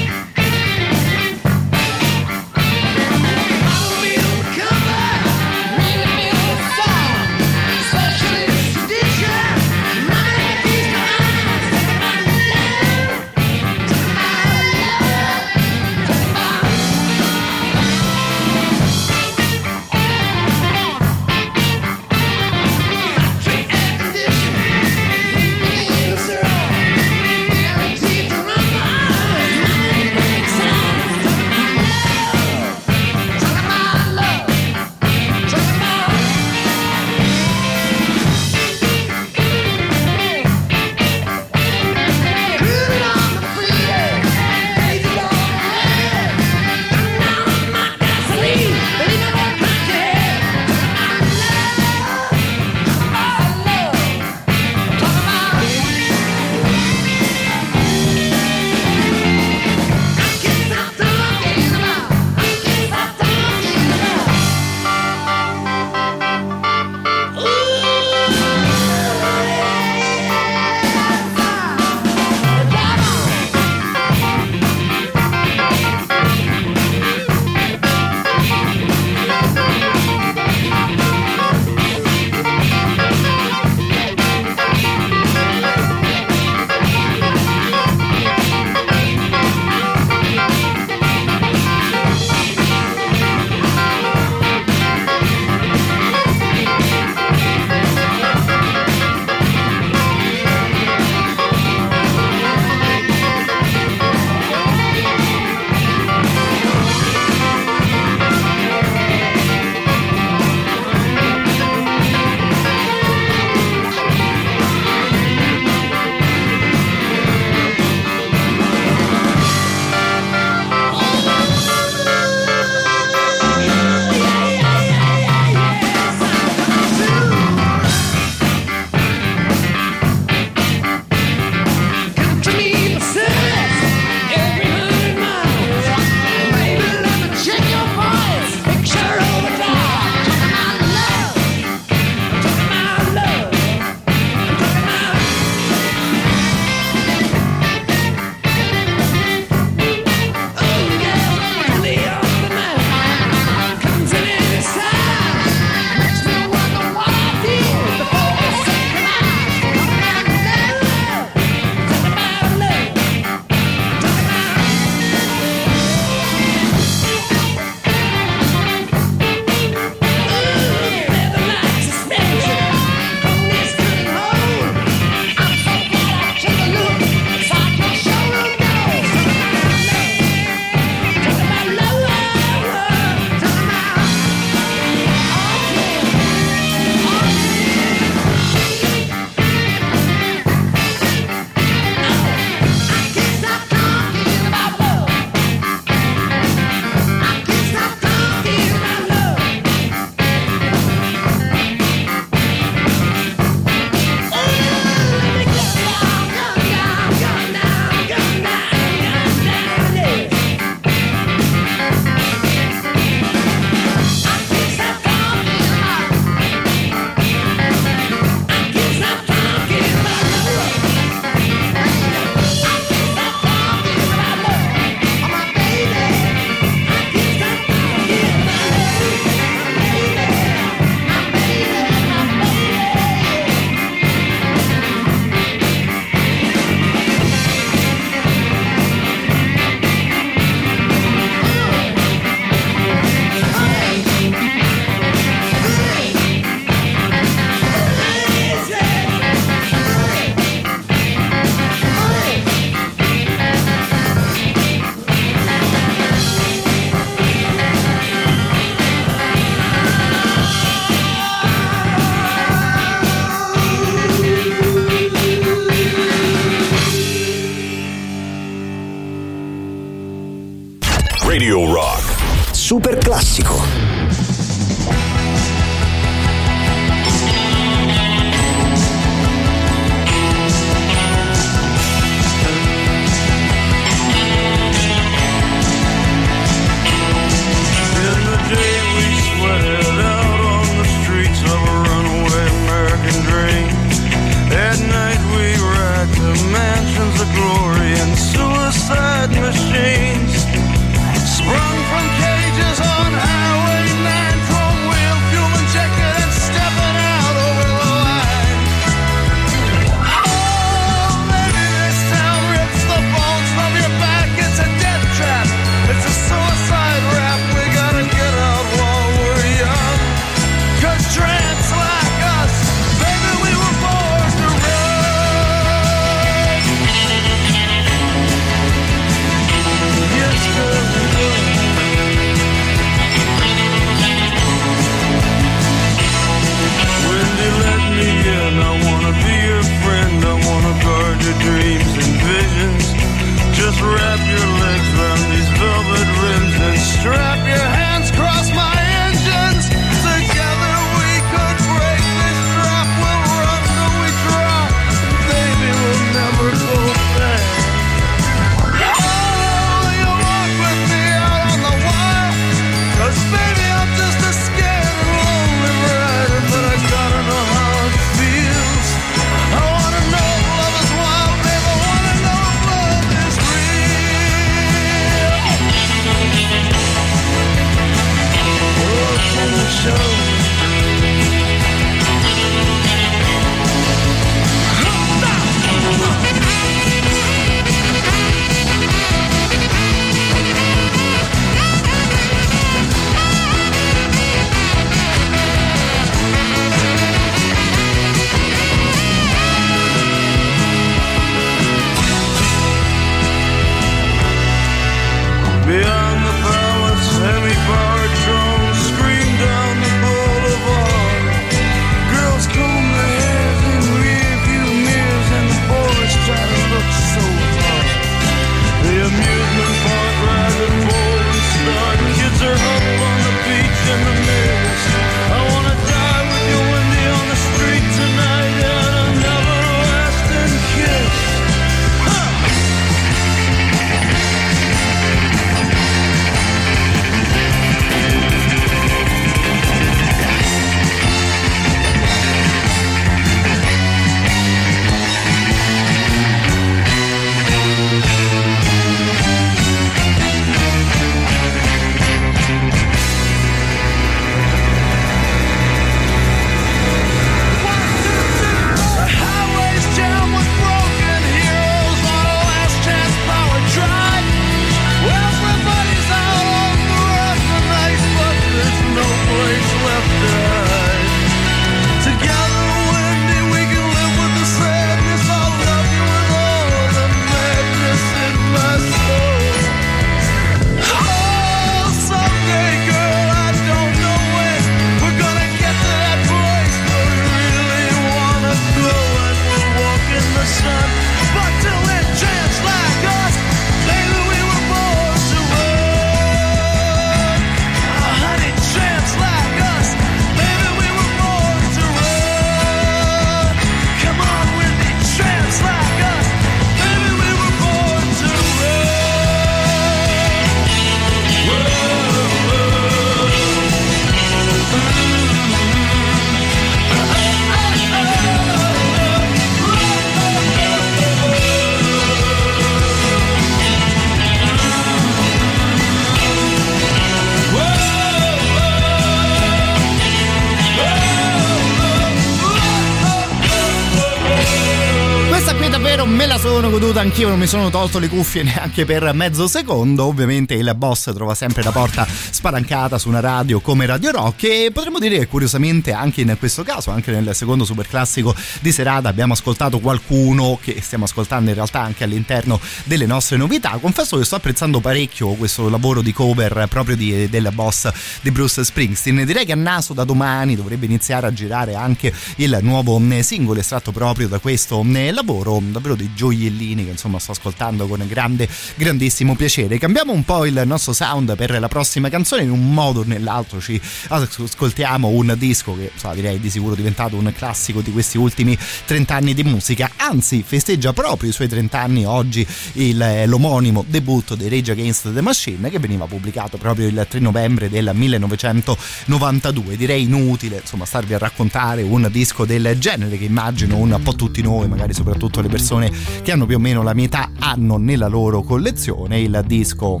anch'io non mi sono tolto le cuffie neanche per mezzo secondo. Ovviamente il boss trova sempre la porta spalancata su una radio come Radio Rock e potremmo dire che curiosamente anche in questo caso, anche nel secondo super classico di serata abbiamo ascoltato qualcuno che stiamo ascoltando in realtà anche all'interno delle nostre novità. Confesso che sto apprezzando parecchio questo lavoro di cover proprio di, del boss di Bruce Springsteen. Direi che a naso da domani dovrebbe iniziare a girare anche il nuovo mm, singolo estratto proprio da questo mm, lavoro, mm, davvero dei gioiellini che insomma sto ascoltando con grande, grandissimo piacere. Cambiamo un po' il nostro sound per la prossima canzone, in un modo o nell'altro ci ascoltiamo un disco che so, direi di sicuro è diventato un classico di questi ultimi 30 anni di musica, anzi festeggia proprio i suoi 30 anni oggi il, eh, l'omonimo debutto di Rage Against the Machine che veniva pubblicato proprio il 3 novembre del 1992. Direi inutile insomma starvi a raccontare un disco del genere che immagino un po' tutti noi, magari soprattutto le persone che hanno più o meno almeno la metà hanno nella loro collezione il disco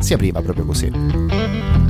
si apriva proprio così.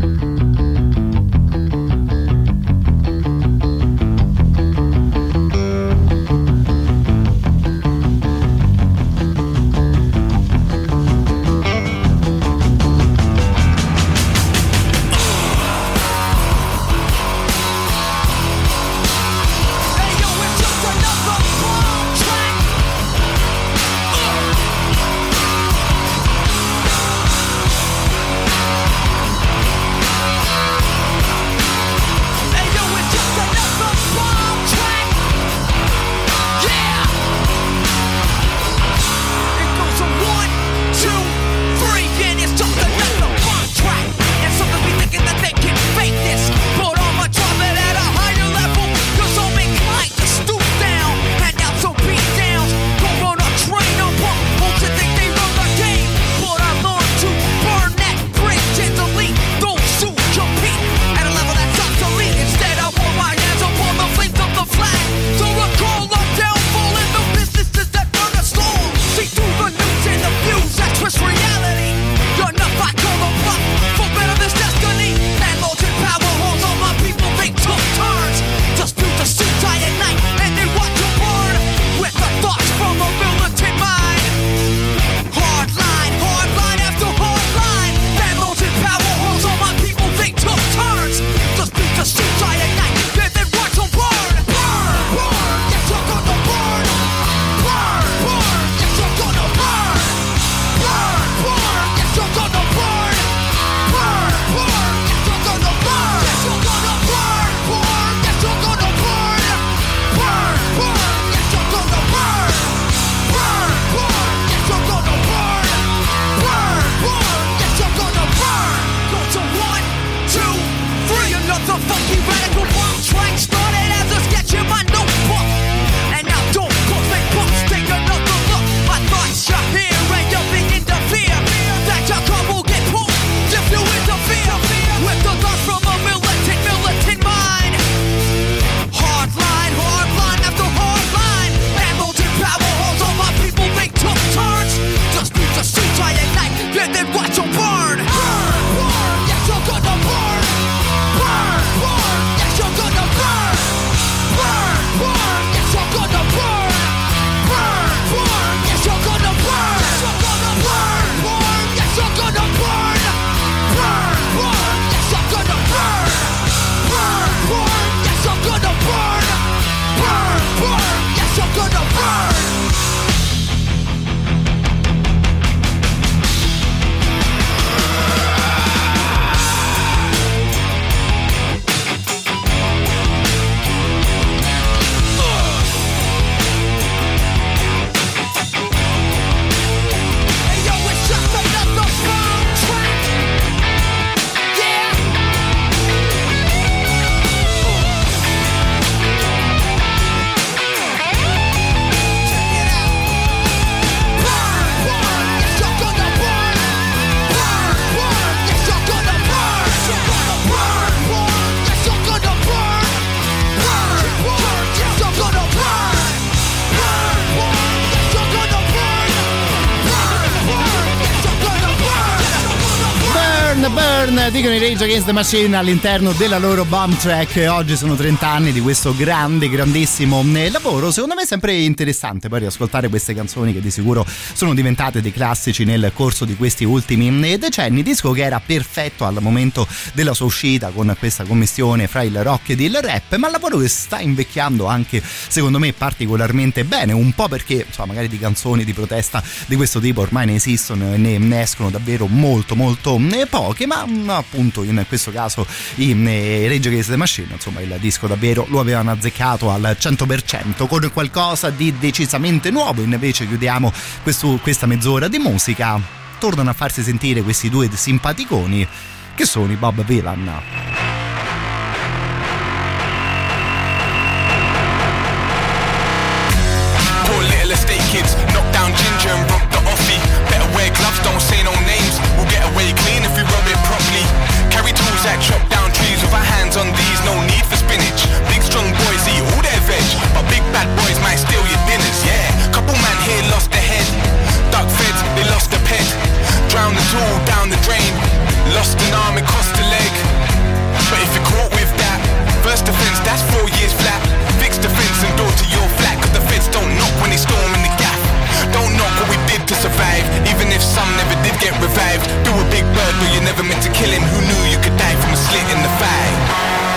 Rage Against the Machine all'interno della loro bomb track. Oggi sono 30 anni di questo grande, grandissimo eh, lavoro. Secondo me è sempre interessante poi riascoltare queste canzoni che di sicuro sono diventate dei classici nel corso di questi ultimi eh, decenni. Disco che era perfetto al momento della sua uscita con questa commissione fra il rock ed il rap, ma lavoro che sta invecchiando anche secondo me particolarmente bene, un po' perché insomma, magari di canzoni di protesta di questo tipo ormai ne esistono e ne, ne escono davvero molto molto eh, poche, ma mm, appunto in questo caso i eh, Rage Against the Machine, insomma il disco davvero lo avevano azzeccato al 100% con qualcosa di decisamente nuovo. Invece chiudiamo questo- questa mezz'ora di musica. Tornano a farsi sentire questi due simpaticoni che sono i Bob Villan. You never meant to kill him. Who knew you could die from a slit in the thigh?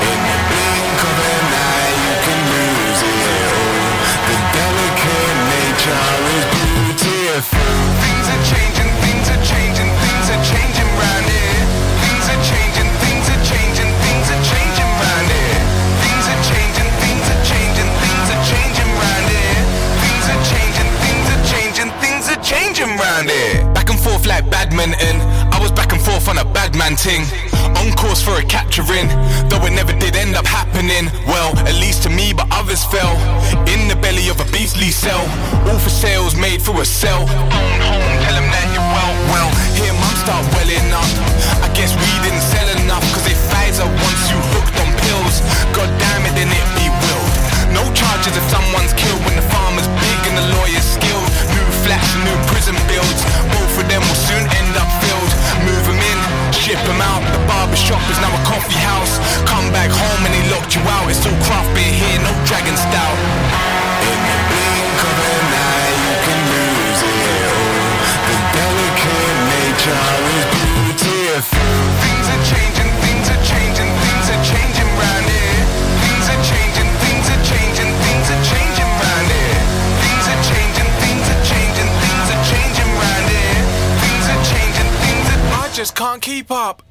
In the blink of an eye, you can lose it all. The delicate nature is beautiful. Things are changing, things are changing, things are changing round here. Things are changing, things are changing, things are changing round here. Things are changing, things are changing, things are changing round here. Things are changing, things are changing, things are changing round here. Back and forth like badminton. Was back and forth on a bad man ting. On course for a capturing, though it never did end up happening. Well, at least to me, but others fell in the belly of a beastly cell. All for sales made through a cell. Own home, tell 'em that you're well. Well, here mum start welling up. I guess we didn't sell enough, cause if Pfizer wants you hooked on pills, god damn it, then it be willed. No charges if someone's killed when the farmer's big and the lawyer's skilled. New flats new prison builds. Ship 'em out. The barber shop is now a coffee house. Come back home and they locked you out. It's all craft beer here, no dragon stout. In the blink of an eye, you can lose it all. The delicate nature is beautiful. Things are changing, things are changing, things are changing round just can't keep up.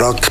Rock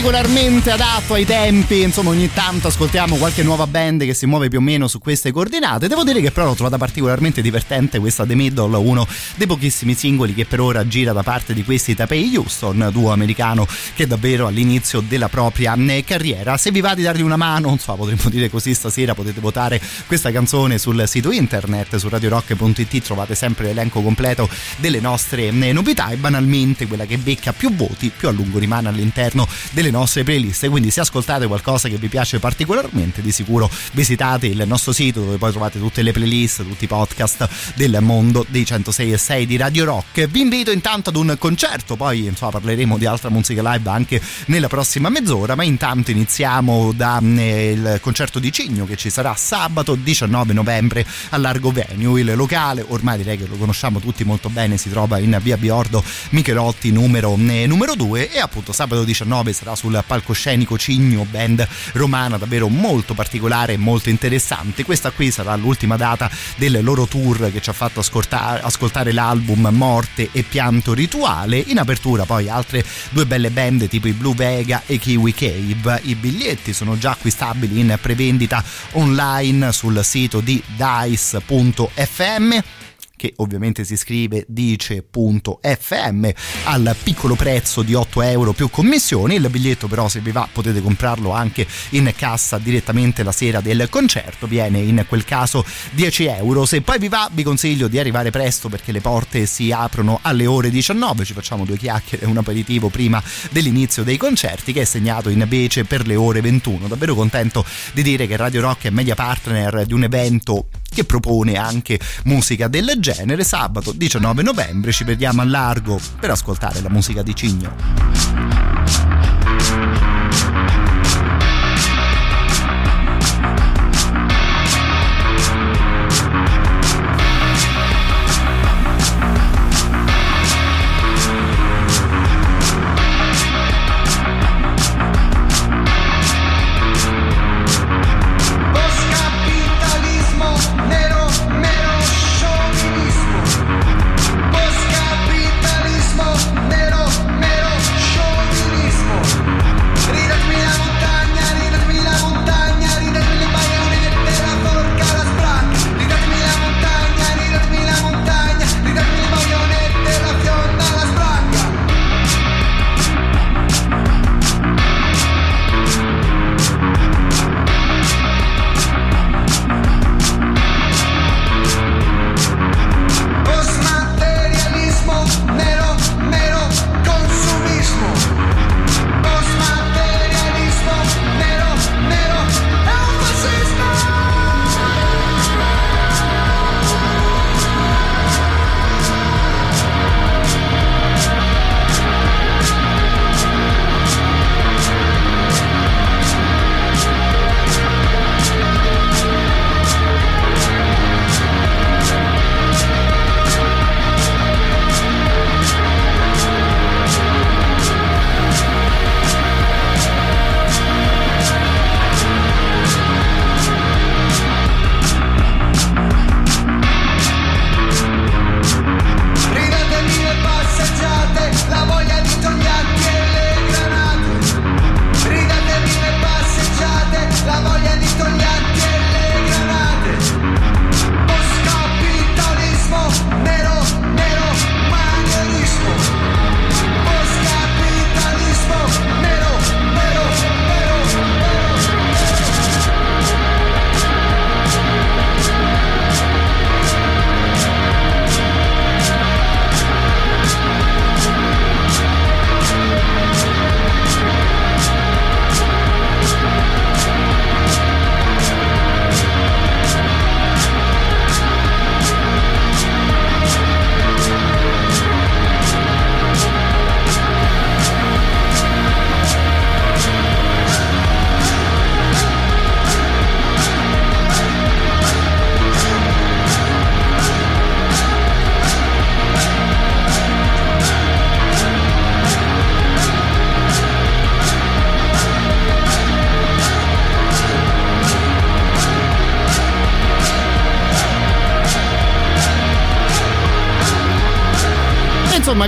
particolarmente adatto ai tempi, insomma ogni tanto ascoltiamo qualche nuova band che si muove più o meno su queste coordinate. Devo dire che però l'ho trovata particolarmente divertente questa The Middle, uno dei pochissimi singoli che per ora gira da parte di questi Tapei Houston, duo americano che davvero all'inizio della propria eh, carriera. Se vi va di dargli una mano, non so, potremmo dire così stasera, potete votare questa canzone sul sito internet su radiorock.it, trovate sempre l'elenco completo delle nostre eh, novità e banalmente quella che becca più voti più a lungo rimane all'interno delle nostre playlist quindi se ascoltate qualcosa che vi piace particolarmente di sicuro visitate il nostro sito dove poi trovate tutte le playlist tutti i podcast del mondo dei 106 e 6 di Radio Rock. Vi invito intanto ad un concerto poi insomma parleremo di altra musica live anche nella prossima mezz'ora ma intanto iniziamo dal concerto di Cigno che ci sarà sabato 19 novembre al Largo Venue il locale ormai direi che lo conosciamo tutti molto bene si trova in via Biordo Michelotti numero, eh, numero 2 e appunto sabato 19 sarà sul palcoscenico Cigno band romana davvero molto particolare e molto interessante. Questa qui sarà l'ultima data del loro tour che ci ha fatto ascoltare, ascoltare l'album Morte e Pianto Rituale. In apertura poi altre due belle band tipo i Blue Vega e Kiwi Cave. I biglietti sono già acquistabili in prevendita online sul sito di dice.fm che ovviamente si scrive dice.fm al piccolo prezzo di 8 euro più commissioni. Il biglietto però se vi va potete comprarlo anche in cassa direttamente la sera del concerto, viene in quel caso 10 euro. Se poi vi va vi consiglio di arrivare presto perché le porte si aprono alle ore 19, ci facciamo due chiacchiere e un aperitivo prima dell'inizio dei concerti che è segnato invece per le ore 21. Davvero contento di dire che Radio Rock è media partner di un evento che propone anche musica del genere. Sabato 19 novembre ci vediamo a largo per ascoltare la musica di Cigno.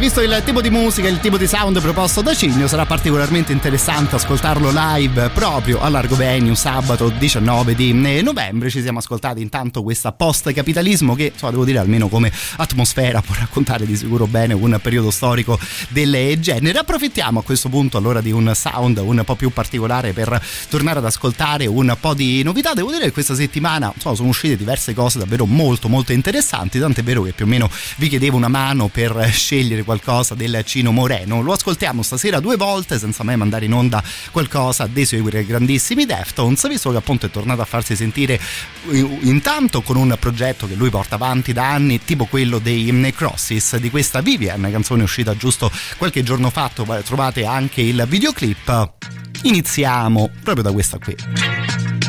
Visto il tipo di musica, il tipo di sound proposto da Cigno, sarà particolarmente interessante ascoltarlo live proprio all'Argovenio sabato 19 di novembre. Ci siamo ascoltati intanto questa post-capitalismo che, insomma, devo dire, almeno come atmosfera può raccontare di sicuro bene un periodo storico del genere. Approfittiamo a questo punto allora di un sound un po' più particolare per tornare ad ascoltare un po' di novità. Devo dire che questa settimana insomma, sono uscite diverse cose davvero molto molto interessanti, tant'è vero che più o meno vi chiedevo una mano per scegliere qualcosa del Cino Moreno. Lo ascoltiamo stasera due volte senza mai mandare in onda qualcosa dei suoi grandissimi Deftones, visto che appunto è tornato a farsi sentire intanto con un progetto che lui porta avanti da anni, tipo quello dei Necrosis di questa Vivian, canzone uscita giusto qualche giorno fa, trovate anche il videoclip. Iniziamo proprio da questa qui.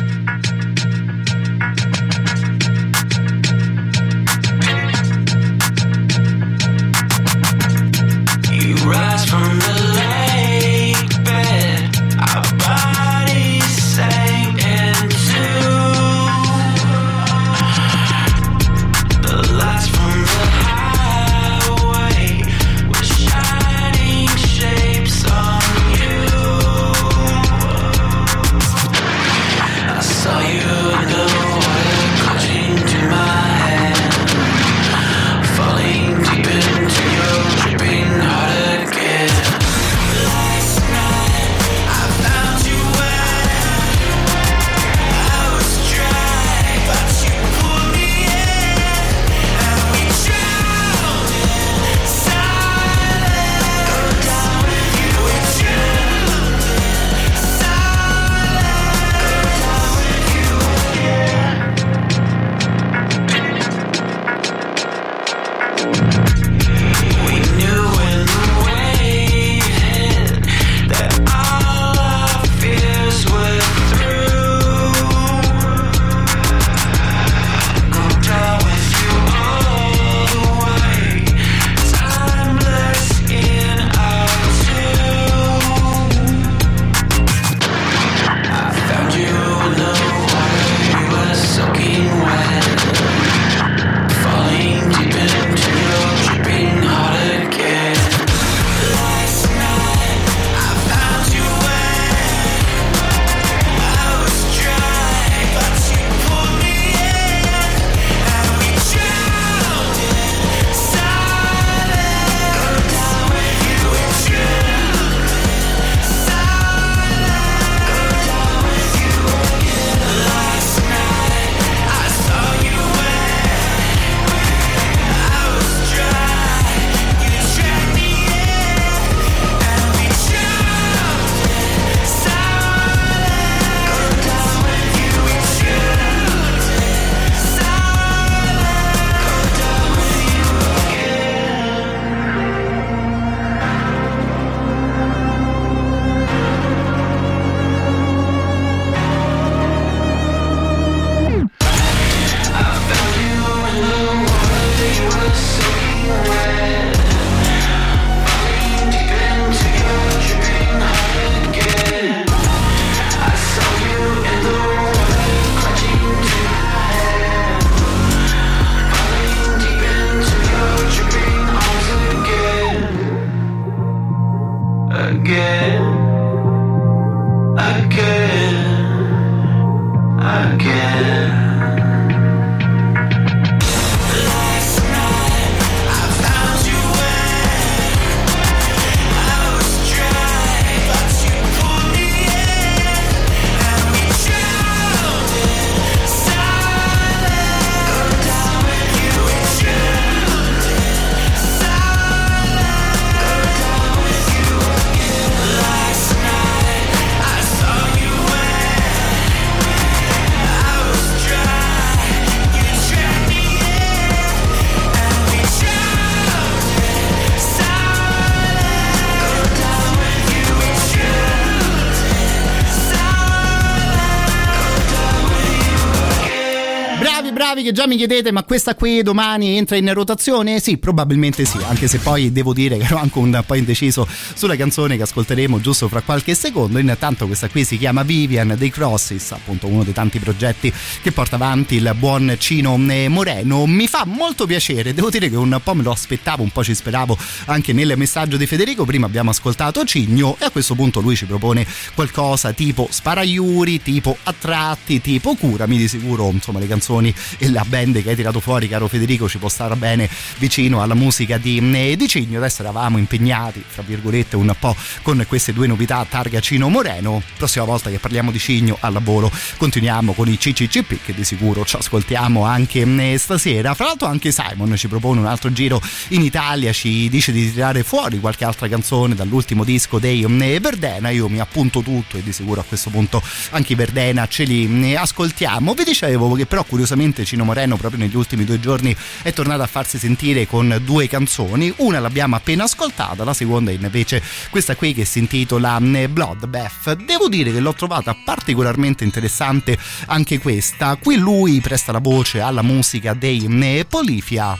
Che già mi chiedete ma questa qui domani entra in rotazione? Sì, probabilmente sì, anche se poi devo dire che ero anche un po' indeciso sulla canzone che ascolteremo giusto fra qualche secondo. Intanto questa qui si chiama Vivian dei Crosses, appunto uno dei tanti progetti che porta avanti il buon Cino eh, Moreno. Mi fa molto piacere, devo dire che un po' me lo aspettavo, un po' ci speravo anche nel messaggio di Federico. Prima abbiamo ascoltato Cigno e a questo punto lui ci propone qualcosa tipo Sparaiuri, tipo A tratti, tipo Curami, di sicuro insomma le canzoni e la band che hai tirato fuori caro Federico ci può stare bene vicino alla musica di, eh, di Cigno. Adesso eravamo impegnati fra virgolette un po' con queste due novità targa Cino Moreno. Prossima volta che parliamo di Cigno al lavoro continuiamo con i CCCP che di sicuro ci ascoltiamo anche eh, stasera. Fra l'altro anche Simon ci propone un altro giro in Italia ci dice di tirare fuori qualche altra canzone dall'ultimo disco dei eh, Verdena. Io mi appunto tutto e di sicuro a questo punto anche i Verdena ce li eh, ascoltiamo. Vi dicevo che però curiosamente Cino Moreno proprio negli ultimi due giorni è tornato a farsi sentire con due canzoni. Una l'abbiamo appena ascoltata la seconda invece questa qui che si intitola eh, Bloodbath devo dire che l'ho trovata particolarmente interessante anche questa. Qui lui presta la voce alla musica dei eh, Polifia.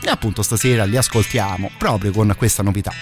E appunto stasera li ascoltiamo proprio con questa novità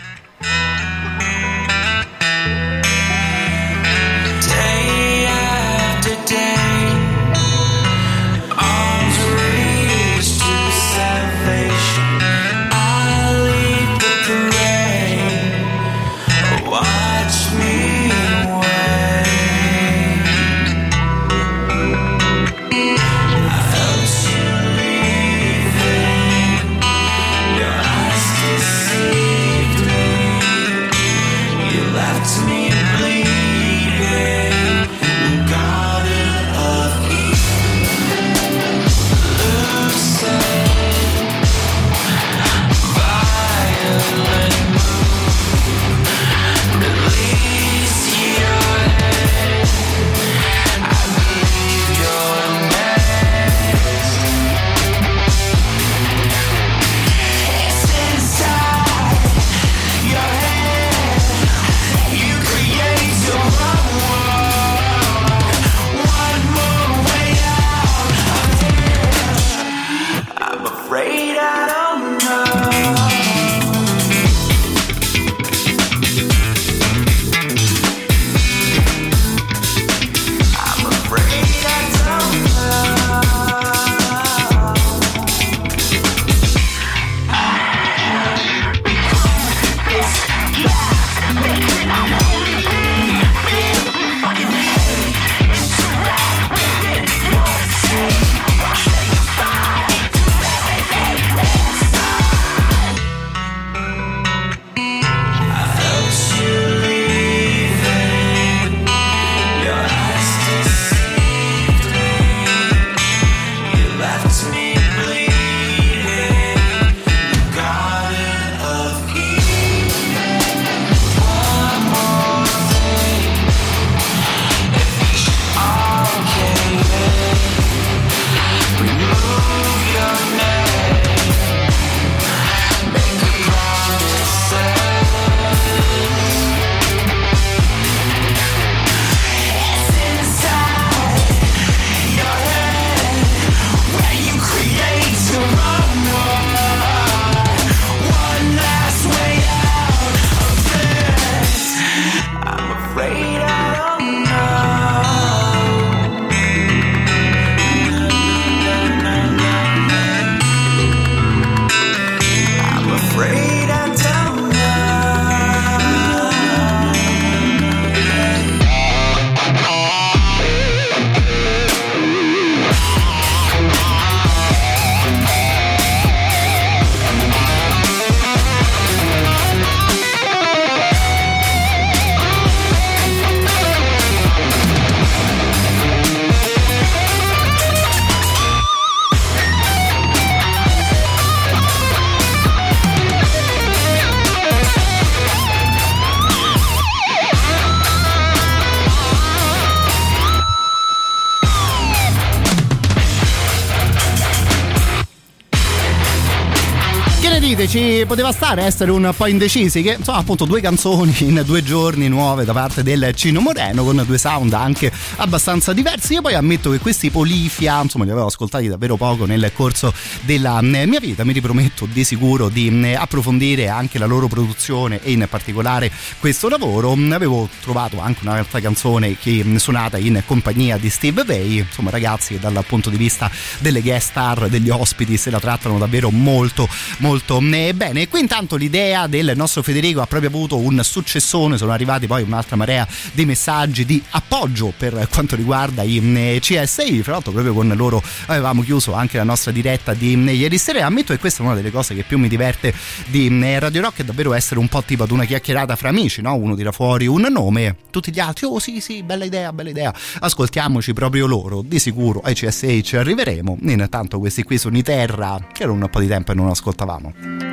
poteva stare essere un po' indecisi che insomma appunto due canzoni in due giorni nuove da parte del Cino Moreno con due sound anche abbastanza diversi. Io poi ammetto che questi Polifia, insomma li avevo ascoltati davvero poco nel corso della eh, mia vita, mi riprometto di sicuro di eh, approfondire anche la loro produzione e in particolare questo lavoro. Avevo trovato anche un'altra canzone che mm, suonata in compagnia di Steve Vai, insomma ragazzi dal punto di vista delle guest star, degli ospiti se la trattano davvero molto molto eh, bene. E qui intanto l'idea del nostro Federico ha proprio avuto un successone, sono arrivati poi un'altra marea di messaggi di appoggio per quanto riguarda i eh, CSI, fra l'altro proprio con loro avevamo chiuso anche la nostra diretta di eh, ieri sera. E ammetto che questa è una delle cose che più mi diverte di eh, Radio Rock è davvero essere un po' tipo ad una chiacchierata fra amici, no? Uno tira fuori un nome, tutti gli altri, oh sì sì, bella idea, bella idea, ascoltiamoci proprio loro, di sicuro ai CSI ci arriveremo, intanto questi qui sono i Terra, che era un po' di tempo e non ascoltavamo.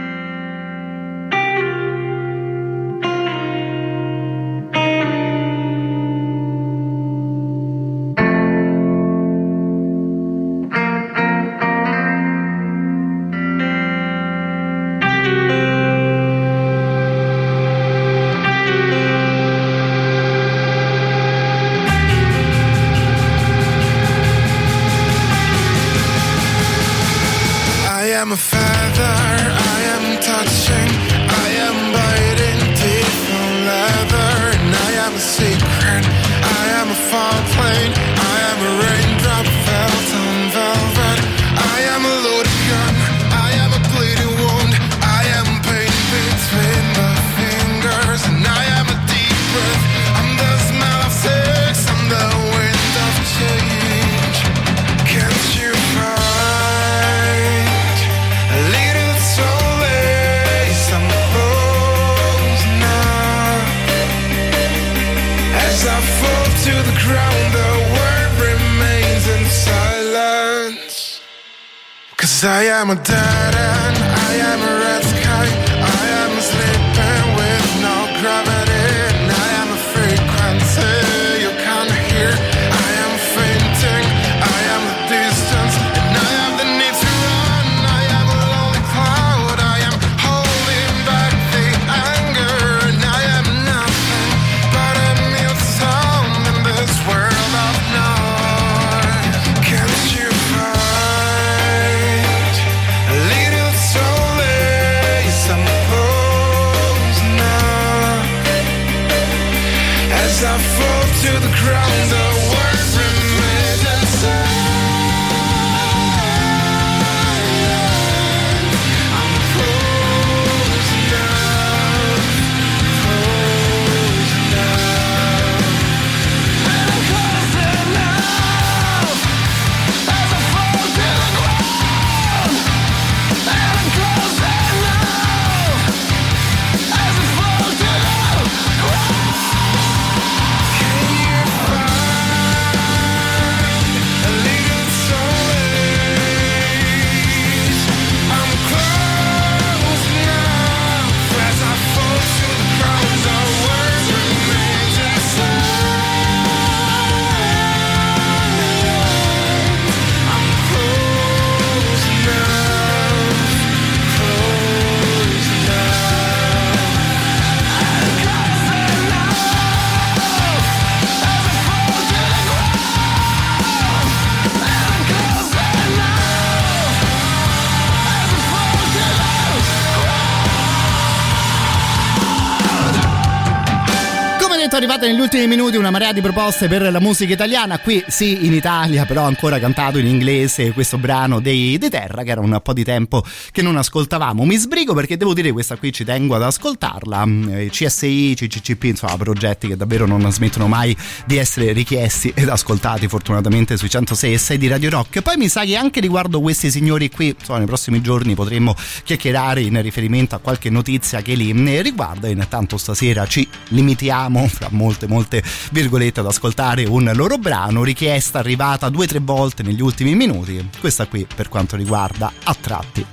Arrivate negli ultimi minuti una marea di proposte per la musica italiana. Qui sì, in Italia, però ancora cantato in inglese questo brano dei De Terra, che era un po' di tempo che non ascoltavamo. Mi sbrigo perché devo dire questa qui ci tengo ad ascoltarla. Eh, CSI, CCCP, insomma, progetti che davvero non smettono mai di essere richiesti ed ascoltati fortunatamente sui 106 e 6 di Radio Rock. Poi mi sa che anche riguardo questi signori qui, insomma, nei prossimi giorni potremmo chiacchierare in riferimento a qualche notizia che li eh, riguarda. Intanto stasera ci limitiamo, fra molte molte virgolette, ad ascoltare un loro brano, richiesta arrivata due o tre volte negli ultimi minuti. Questa qui per quanto riguarda A tratti.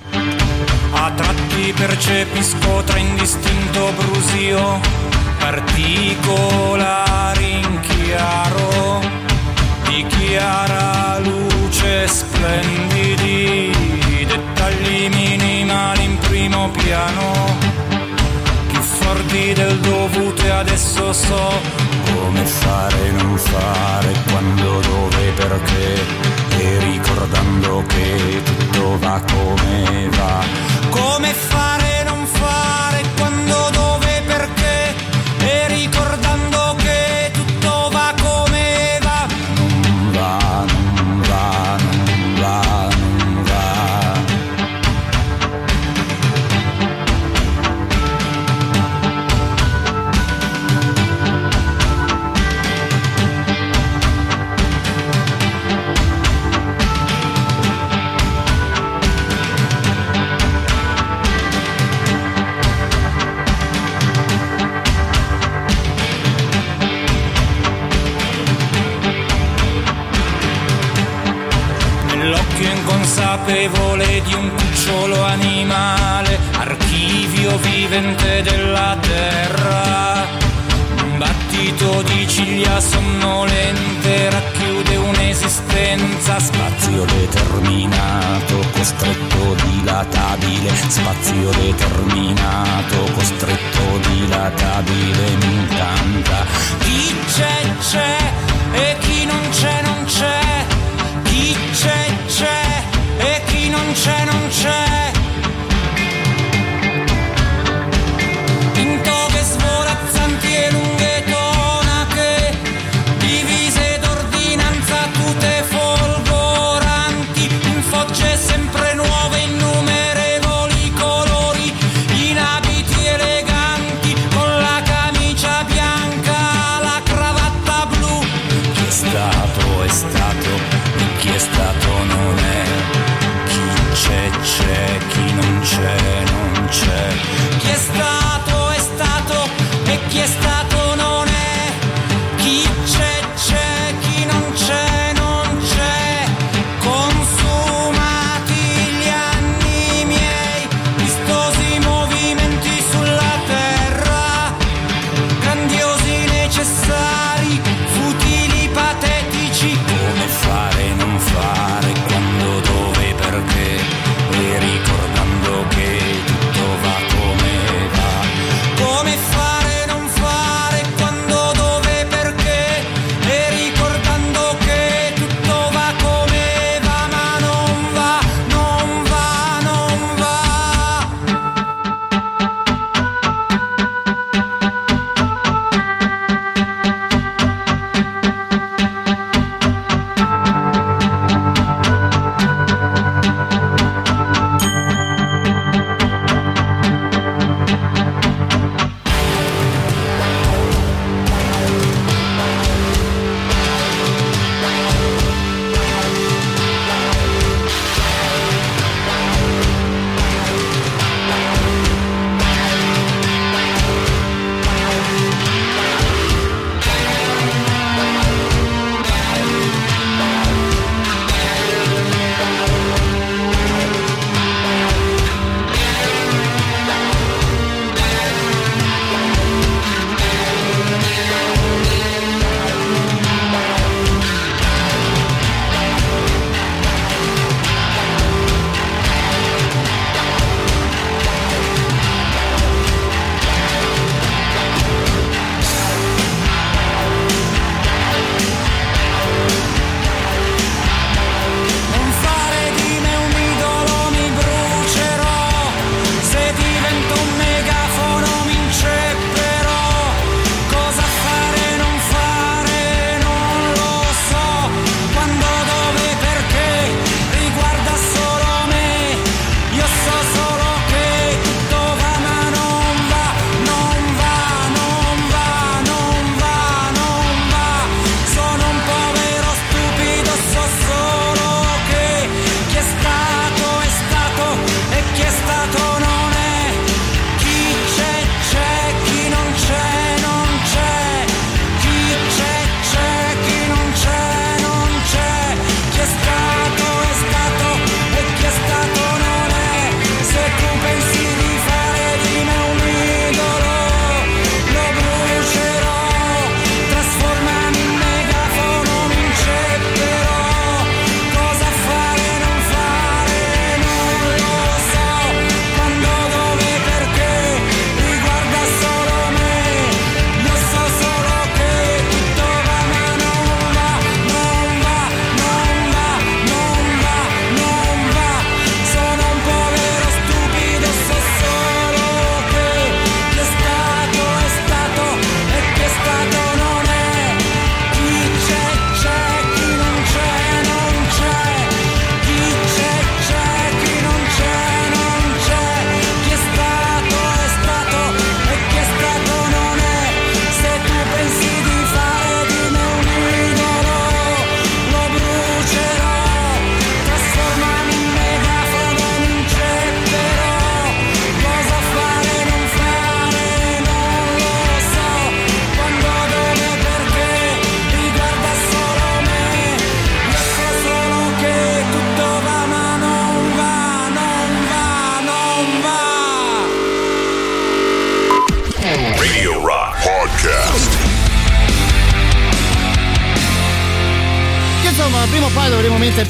A tratti percepisco tra indistinto brusio particolari in chiaro di chiara luce splendidi dettagli minimali in primo piano forti del dovuto e adesso so come fare e non fare, quando, dove, perché, e ricordando che tutto va come va. Come fare, Inconsapevole di un cucciolo animale, archivio vivente della terra. Un battito di ciglia sonnolente racchiude un'esistenza, spazio determinato, costretto, dilatabile, spazio determinato, costretto, dilatabile, mi incanta. Chi c'è c'è e chi non c'è non c'è. Chi c'è c'è c'è non c'è.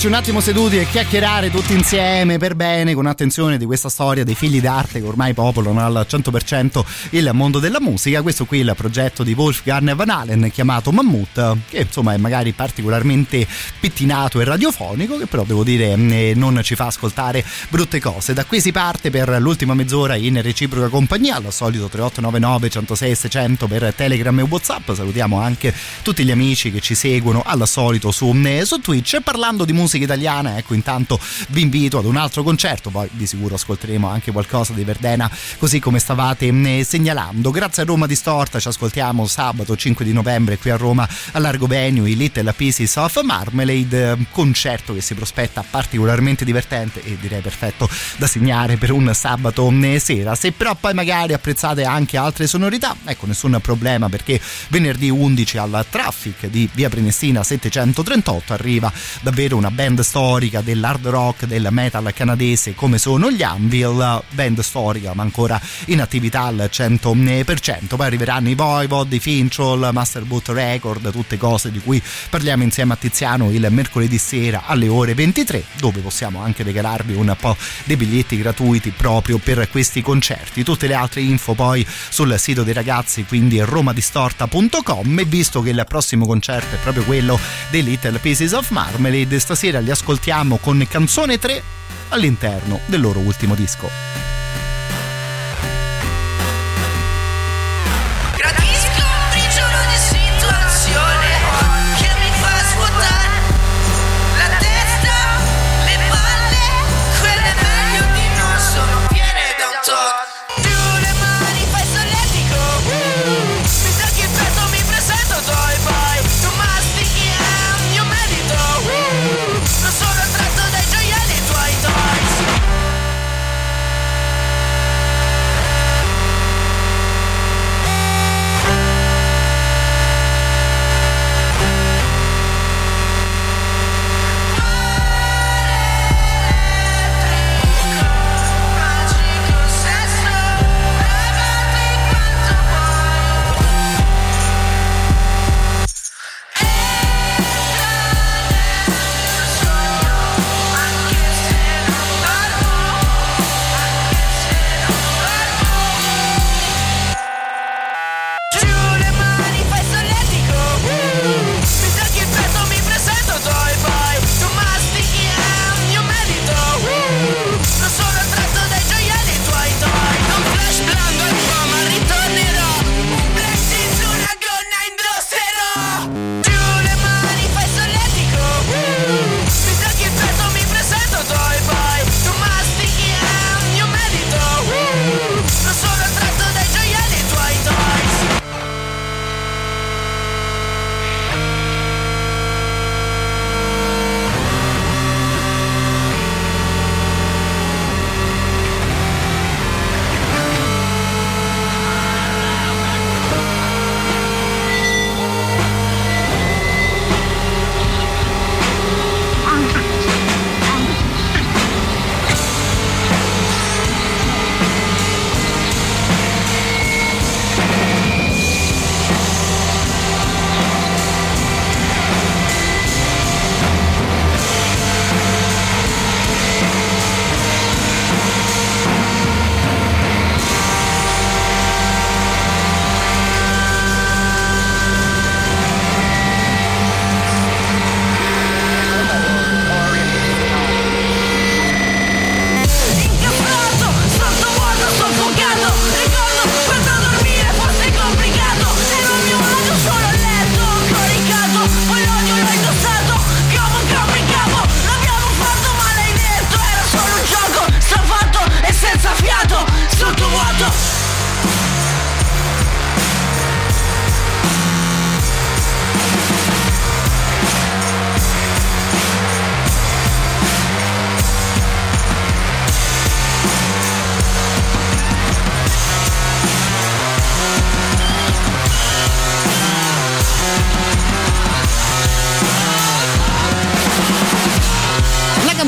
Un attimo seduti e chiacchierare tutti insieme per bene, con attenzione di questa storia dei figli d'arte che ormai popolano al 100% il mondo della musica. Questo qui è il progetto di Wolfgang Van Halen chiamato Mammut, che insomma è magari particolarmente pettinato e radiofonico, che però devo dire eh, non ci fa ascoltare brutte cose. Da qui si parte per l'ultima mezz'ora in reciproca compagnia, al solito 3899 106 600 per Telegram e Whatsapp. Salutiamo anche tutti gli amici che ci seguono al solito su su Twitch parlando di musica italiana ecco intanto vi invito ad un altro concerto poi di sicuro ascolteremo anche qualcosa di Verdena così come stavate eh, segnalando. Grazie a Roma Distorta ci ascoltiamo sabato 5 di novembre qui a Roma a Largo Venue i Little Pieces of Marmalade eh, concerto che si prospetta particolarmente divertente e direi perfetto da segnare per un sabato eh, sera. Se però poi magari apprezzate anche altre sonorità ecco nessun problema perché venerdì 11 al Traffic di Via Prenestina 738 arriva davvero una band storica dell'hard rock, del metal canadese come sono gli Anvil, band storica ma ancora in attività al 100%. Poi arriveranno i Voivod, i Finchol, Master Boot Record, tutte cose di cui parliamo insieme a Tiziano il mercoledì sera alle ore 23, dove possiamo anche regalarvi un po' dei biglietti gratuiti proprio per questi concerti. Tutte le altre info poi sul sito dei ragazzi, quindi romadistorta.com e visto che il prossimo concerto è proprio quello dei Little Pieces of Marmalade, stasera li ascoltiamo con canzone 3 all'interno del loro ultimo disco.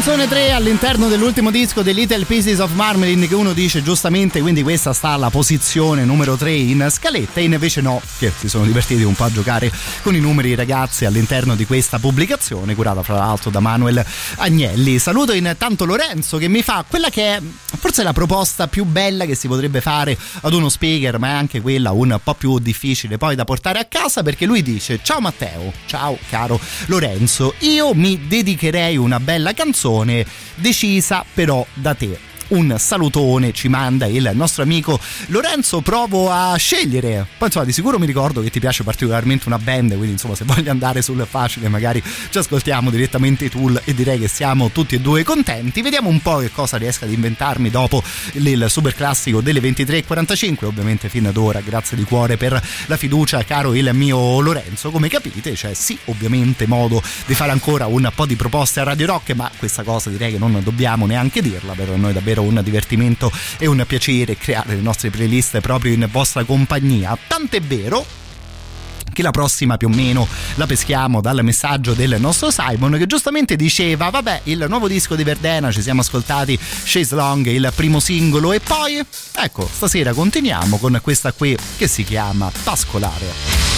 Canzone 3 all'interno dell'ultimo disco dei Little Pieces of Marmalade che uno dice giustamente quindi questa sta alla posizione numero 3 in scaletta e invece no che si sono divertiti un po' a giocare con i numeri ragazzi all'interno di questa pubblicazione curata fra l'altro da Manuel Agnelli. Saluto intanto Lorenzo che mi fa quella che è forse la proposta più bella che si potrebbe fare ad uno speaker ma è anche quella un po' più difficile poi da portare a casa perché lui dice ciao Matteo ciao caro Lorenzo io mi dedicherei una bella canzone decisa però da te un salutone ci manda il nostro amico Lorenzo. Provo a scegliere. Poi insomma di sicuro mi ricordo che ti piace particolarmente una band quindi insomma se voglio andare sul facile magari ci ascoltiamo direttamente i tool e direi che siamo tutti e due contenti. Vediamo un po' che cosa riesco ad inventarmi dopo il super classico delle 23.45 ovviamente fin ad ora grazie di cuore per la fiducia caro il mio Lorenzo. Come capite c'è sì ovviamente modo di fare ancora un po' di proposte a Radio Rock ma questa cosa direi che non dobbiamo neanche dirla per noi davvero un divertimento e un piacere creare le nostre playlist proprio in vostra compagnia. Tant'è vero che la prossima più o meno la peschiamo dal messaggio del nostro Simon che giustamente diceva vabbè il nuovo disco di Verdena ci siamo ascoltati Chase Long il primo singolo e poi ecco stasera continuiamo con questa qui che si chiama Pascolare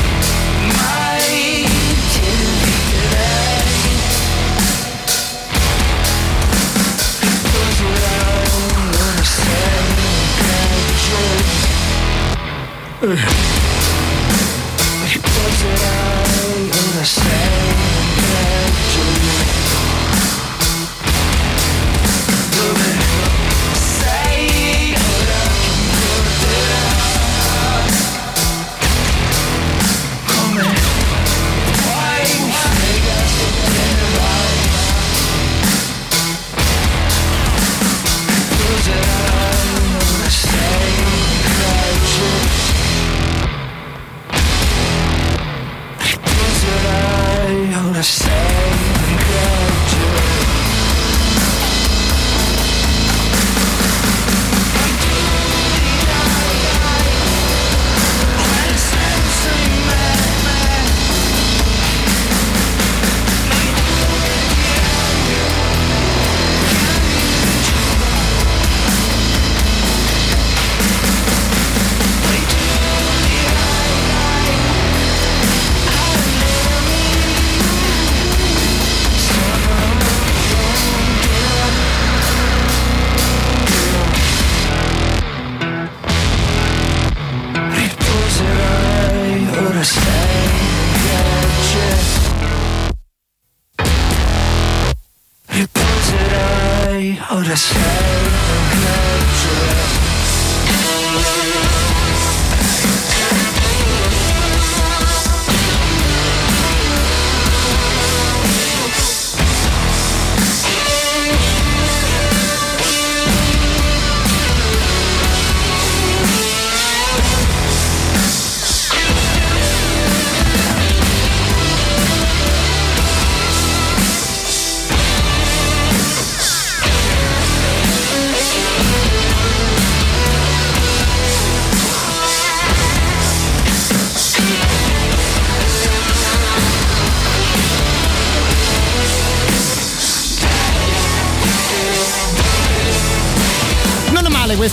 Ugh. Riposerai, ora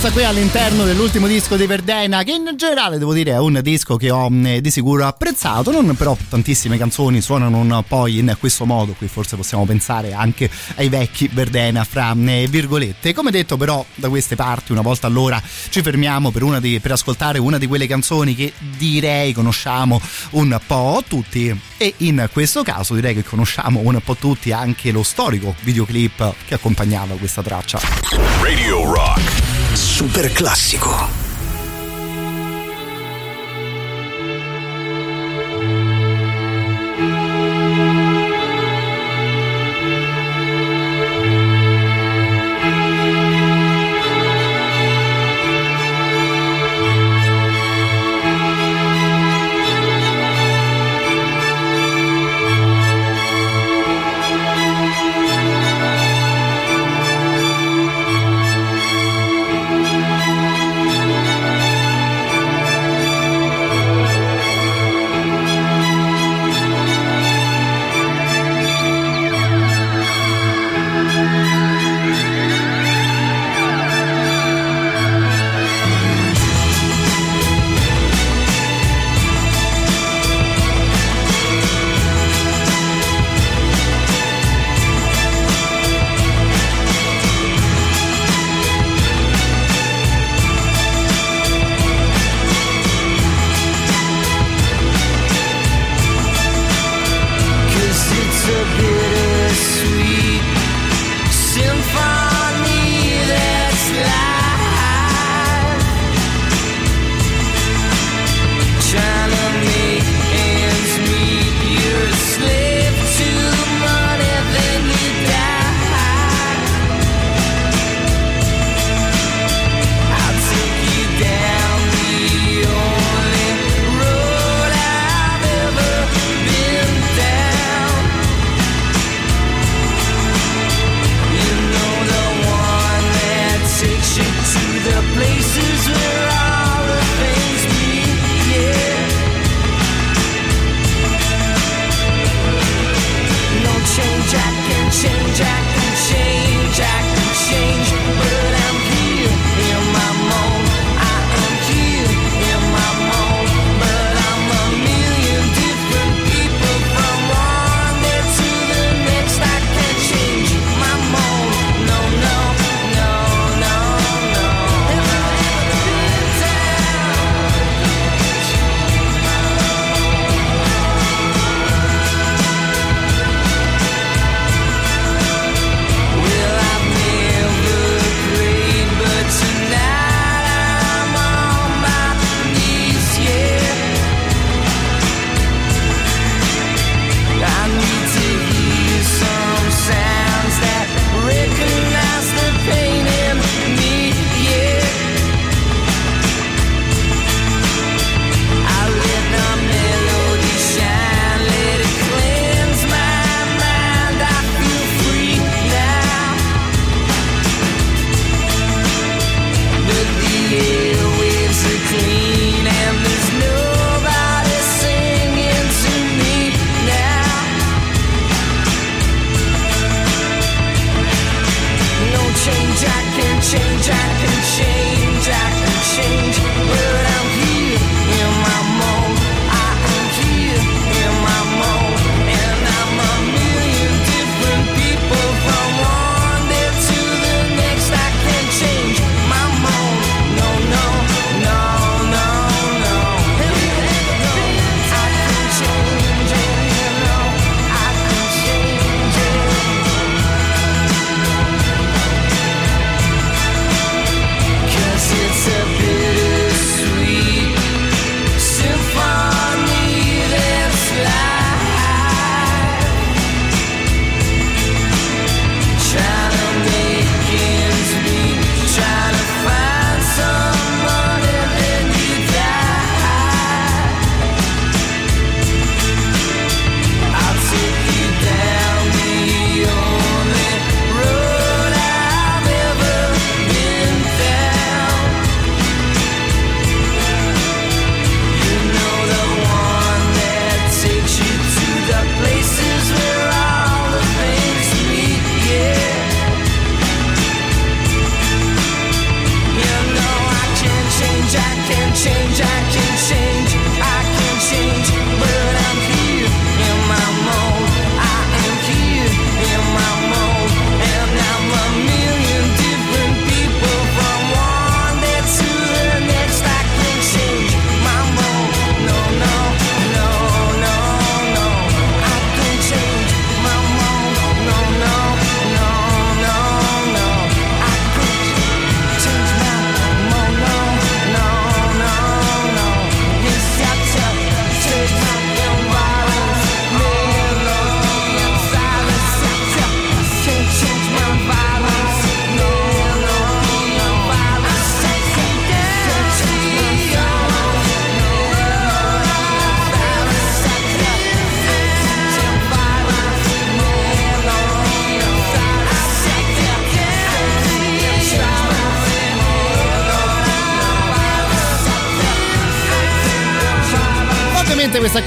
questa qui all'interno dell'ultimo disco di Verdena, che in generale devo dire è un disco che ho mh, di sicuro apprezzato, non però tantissime canzoni suonano un po' in questo modo, qui forse possiamo pensare anche ai vecchi Verdena fra mh, virgolette. Come detto però da queste parti una volta all'ora ci fermiamo per, una di- per ascoltare una di quelle canzoni che direi conosciamo un po' tutti e in questo caso direi che conosciamo un po' tutti anche lo storico videoclip che accompagnava questa traccia. Radio Rock. Super classico.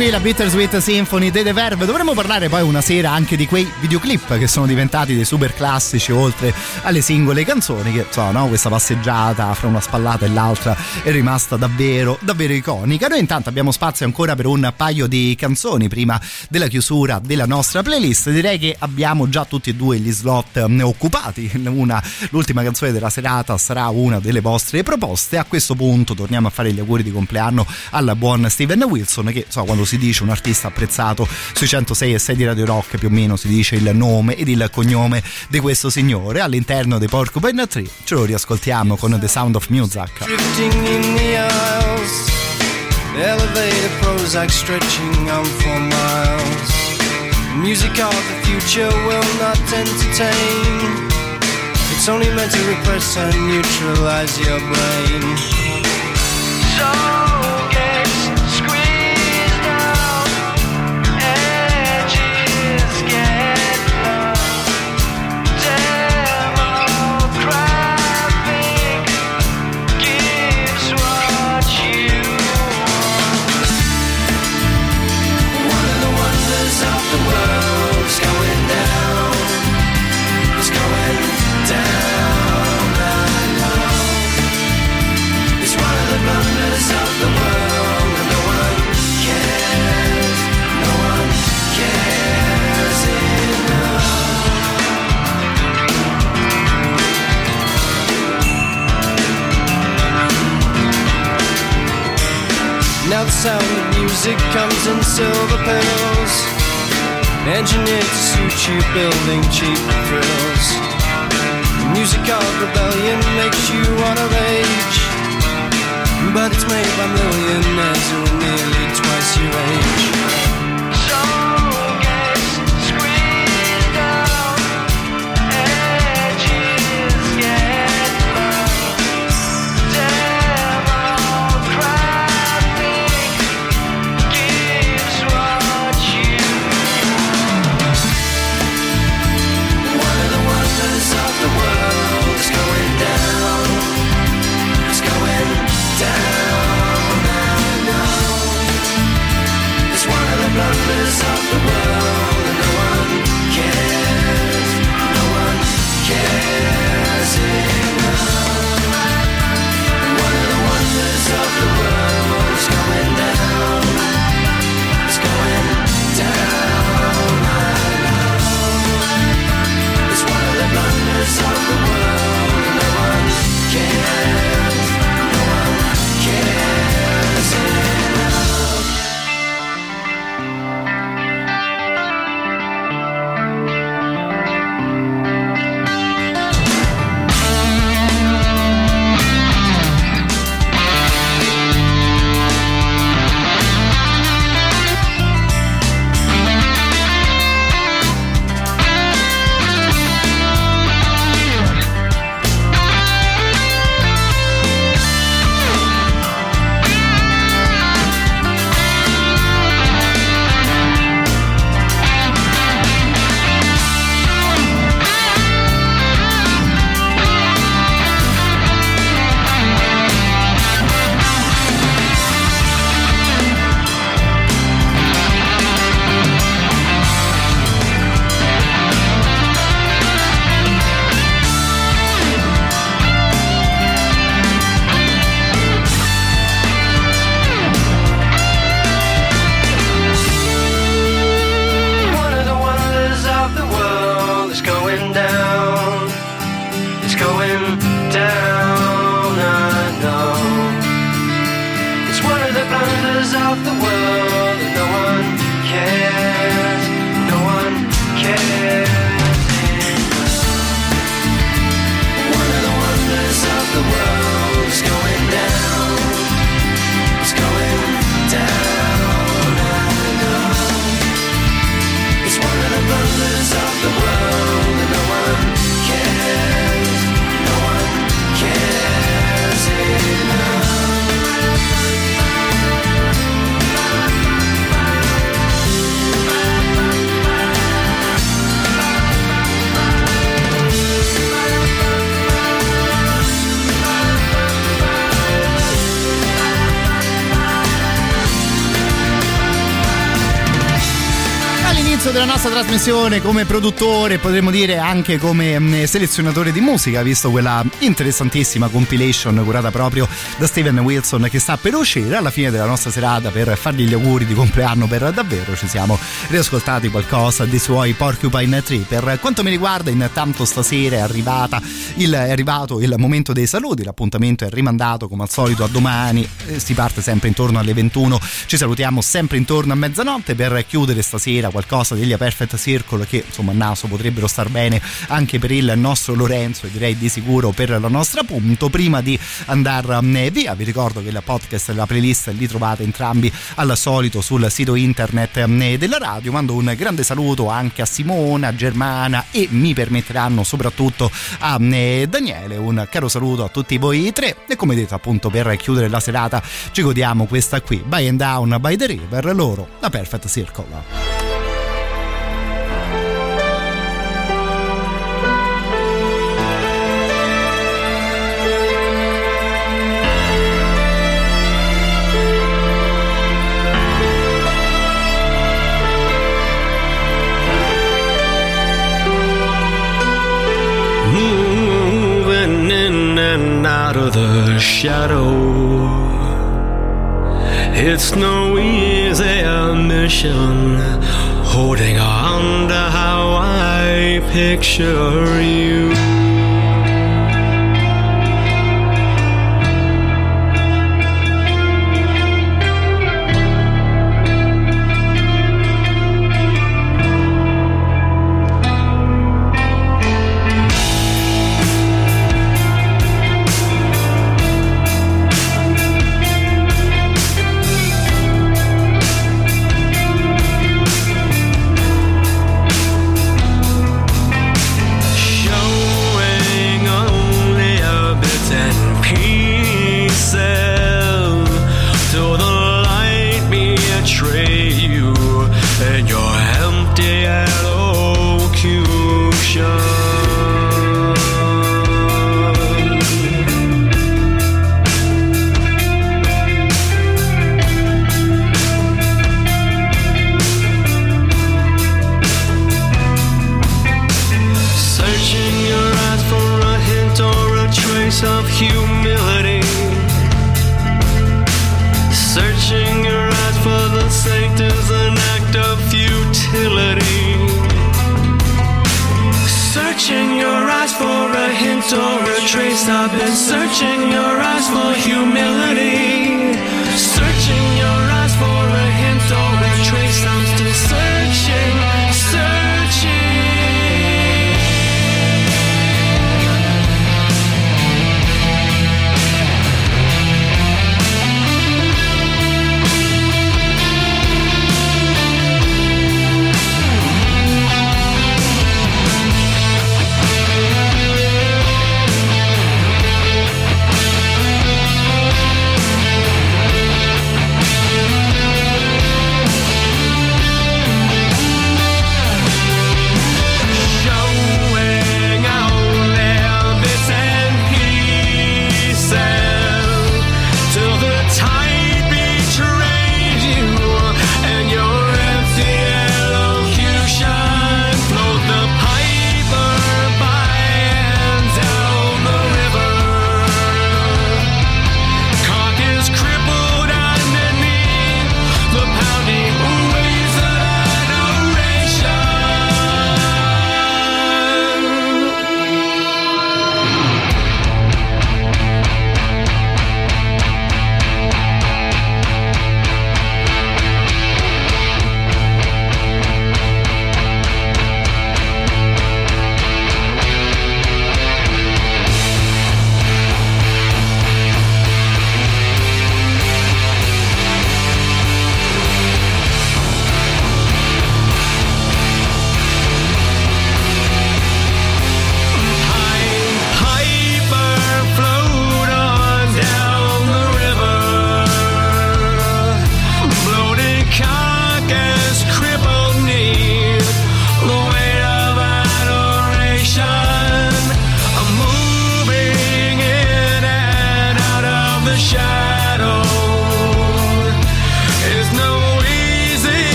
Qui, la Bittersweet Symphony dei The Verve. Dovremmo parlare poi una sera anche di quei videoclip che sono diventati dei super classici oltre alle singole canzoni che insomma no? questa passeggiata fra una spallata e l'altra è rimasta davvero davvero iconica. Noi intanto abbiamo spazio ancora per un paio di canzoni prima della chiusura della nostra playlist. Direi che abbiamo già tutti e due gli slot mm, occupati. Una, l'ultima canzone della serata sarà una delle vostre proposte. A questo punto torniamo a fare gli auguri di compleanno al buon Steven Wilson che so, quando si dice un artista apprezzato sui 106 e 6 di Radio Rock più o meno si dice il nome ed il cognome di questo signore all'interno dei Porcupine Tree ce lo riascoltiamo con The Sound of Music Drifting in the aisles, elevated Prozac stretching on for miles. Music of the future will not entertain. It's only meant to repress and neutralize your brain. So Now the music comes in silver pills, engineered to suit you, building cheap thrills. The music of rebellion makes you wanna rage, but it's made by millionaires who are nearly twice your age. Trasmissione come produttore, potremmo dire anche come mh, selezionatore di musica, visto quella interessantissima compilation curata proprio da Steven Wilson che sta per uscire alla fine della nostra serata per fargli gli auguri di compleanno per davvero. Ci siamo riascoltati qualcosa dei suoi Porcupine Tree. Per quanto mi riguarda, intanto stasera è, arrivata il, è arrivato il momento dei saluti, l'appuntamento è rimandato come al solito a domani, eh, si parte sempre intorno alle 21, ci salutiamo sempre intorno a mezzanotte per chiudere stasera qualcosa degli Perfect Circle che insomma a naso potrebbero star bene anche per il nostro Lorenzo e direi di sicuro per la nostra punto. Prima di andare via vi ricordo che il podcast e la playlist li trovate entrambi al solito sul sito internet eh, della radio. Mando un grande saluto anche a Simona, Germana e mi permetteranno soprattutto a eh, Daniele. Un caro saluto a tutti voi tre e come detto appunto per chiudere la serata ci godiamo questa qui By and Down by the River loro la Perfect Circle. Of the shadow. It's no easy mission holding on to how I picture you.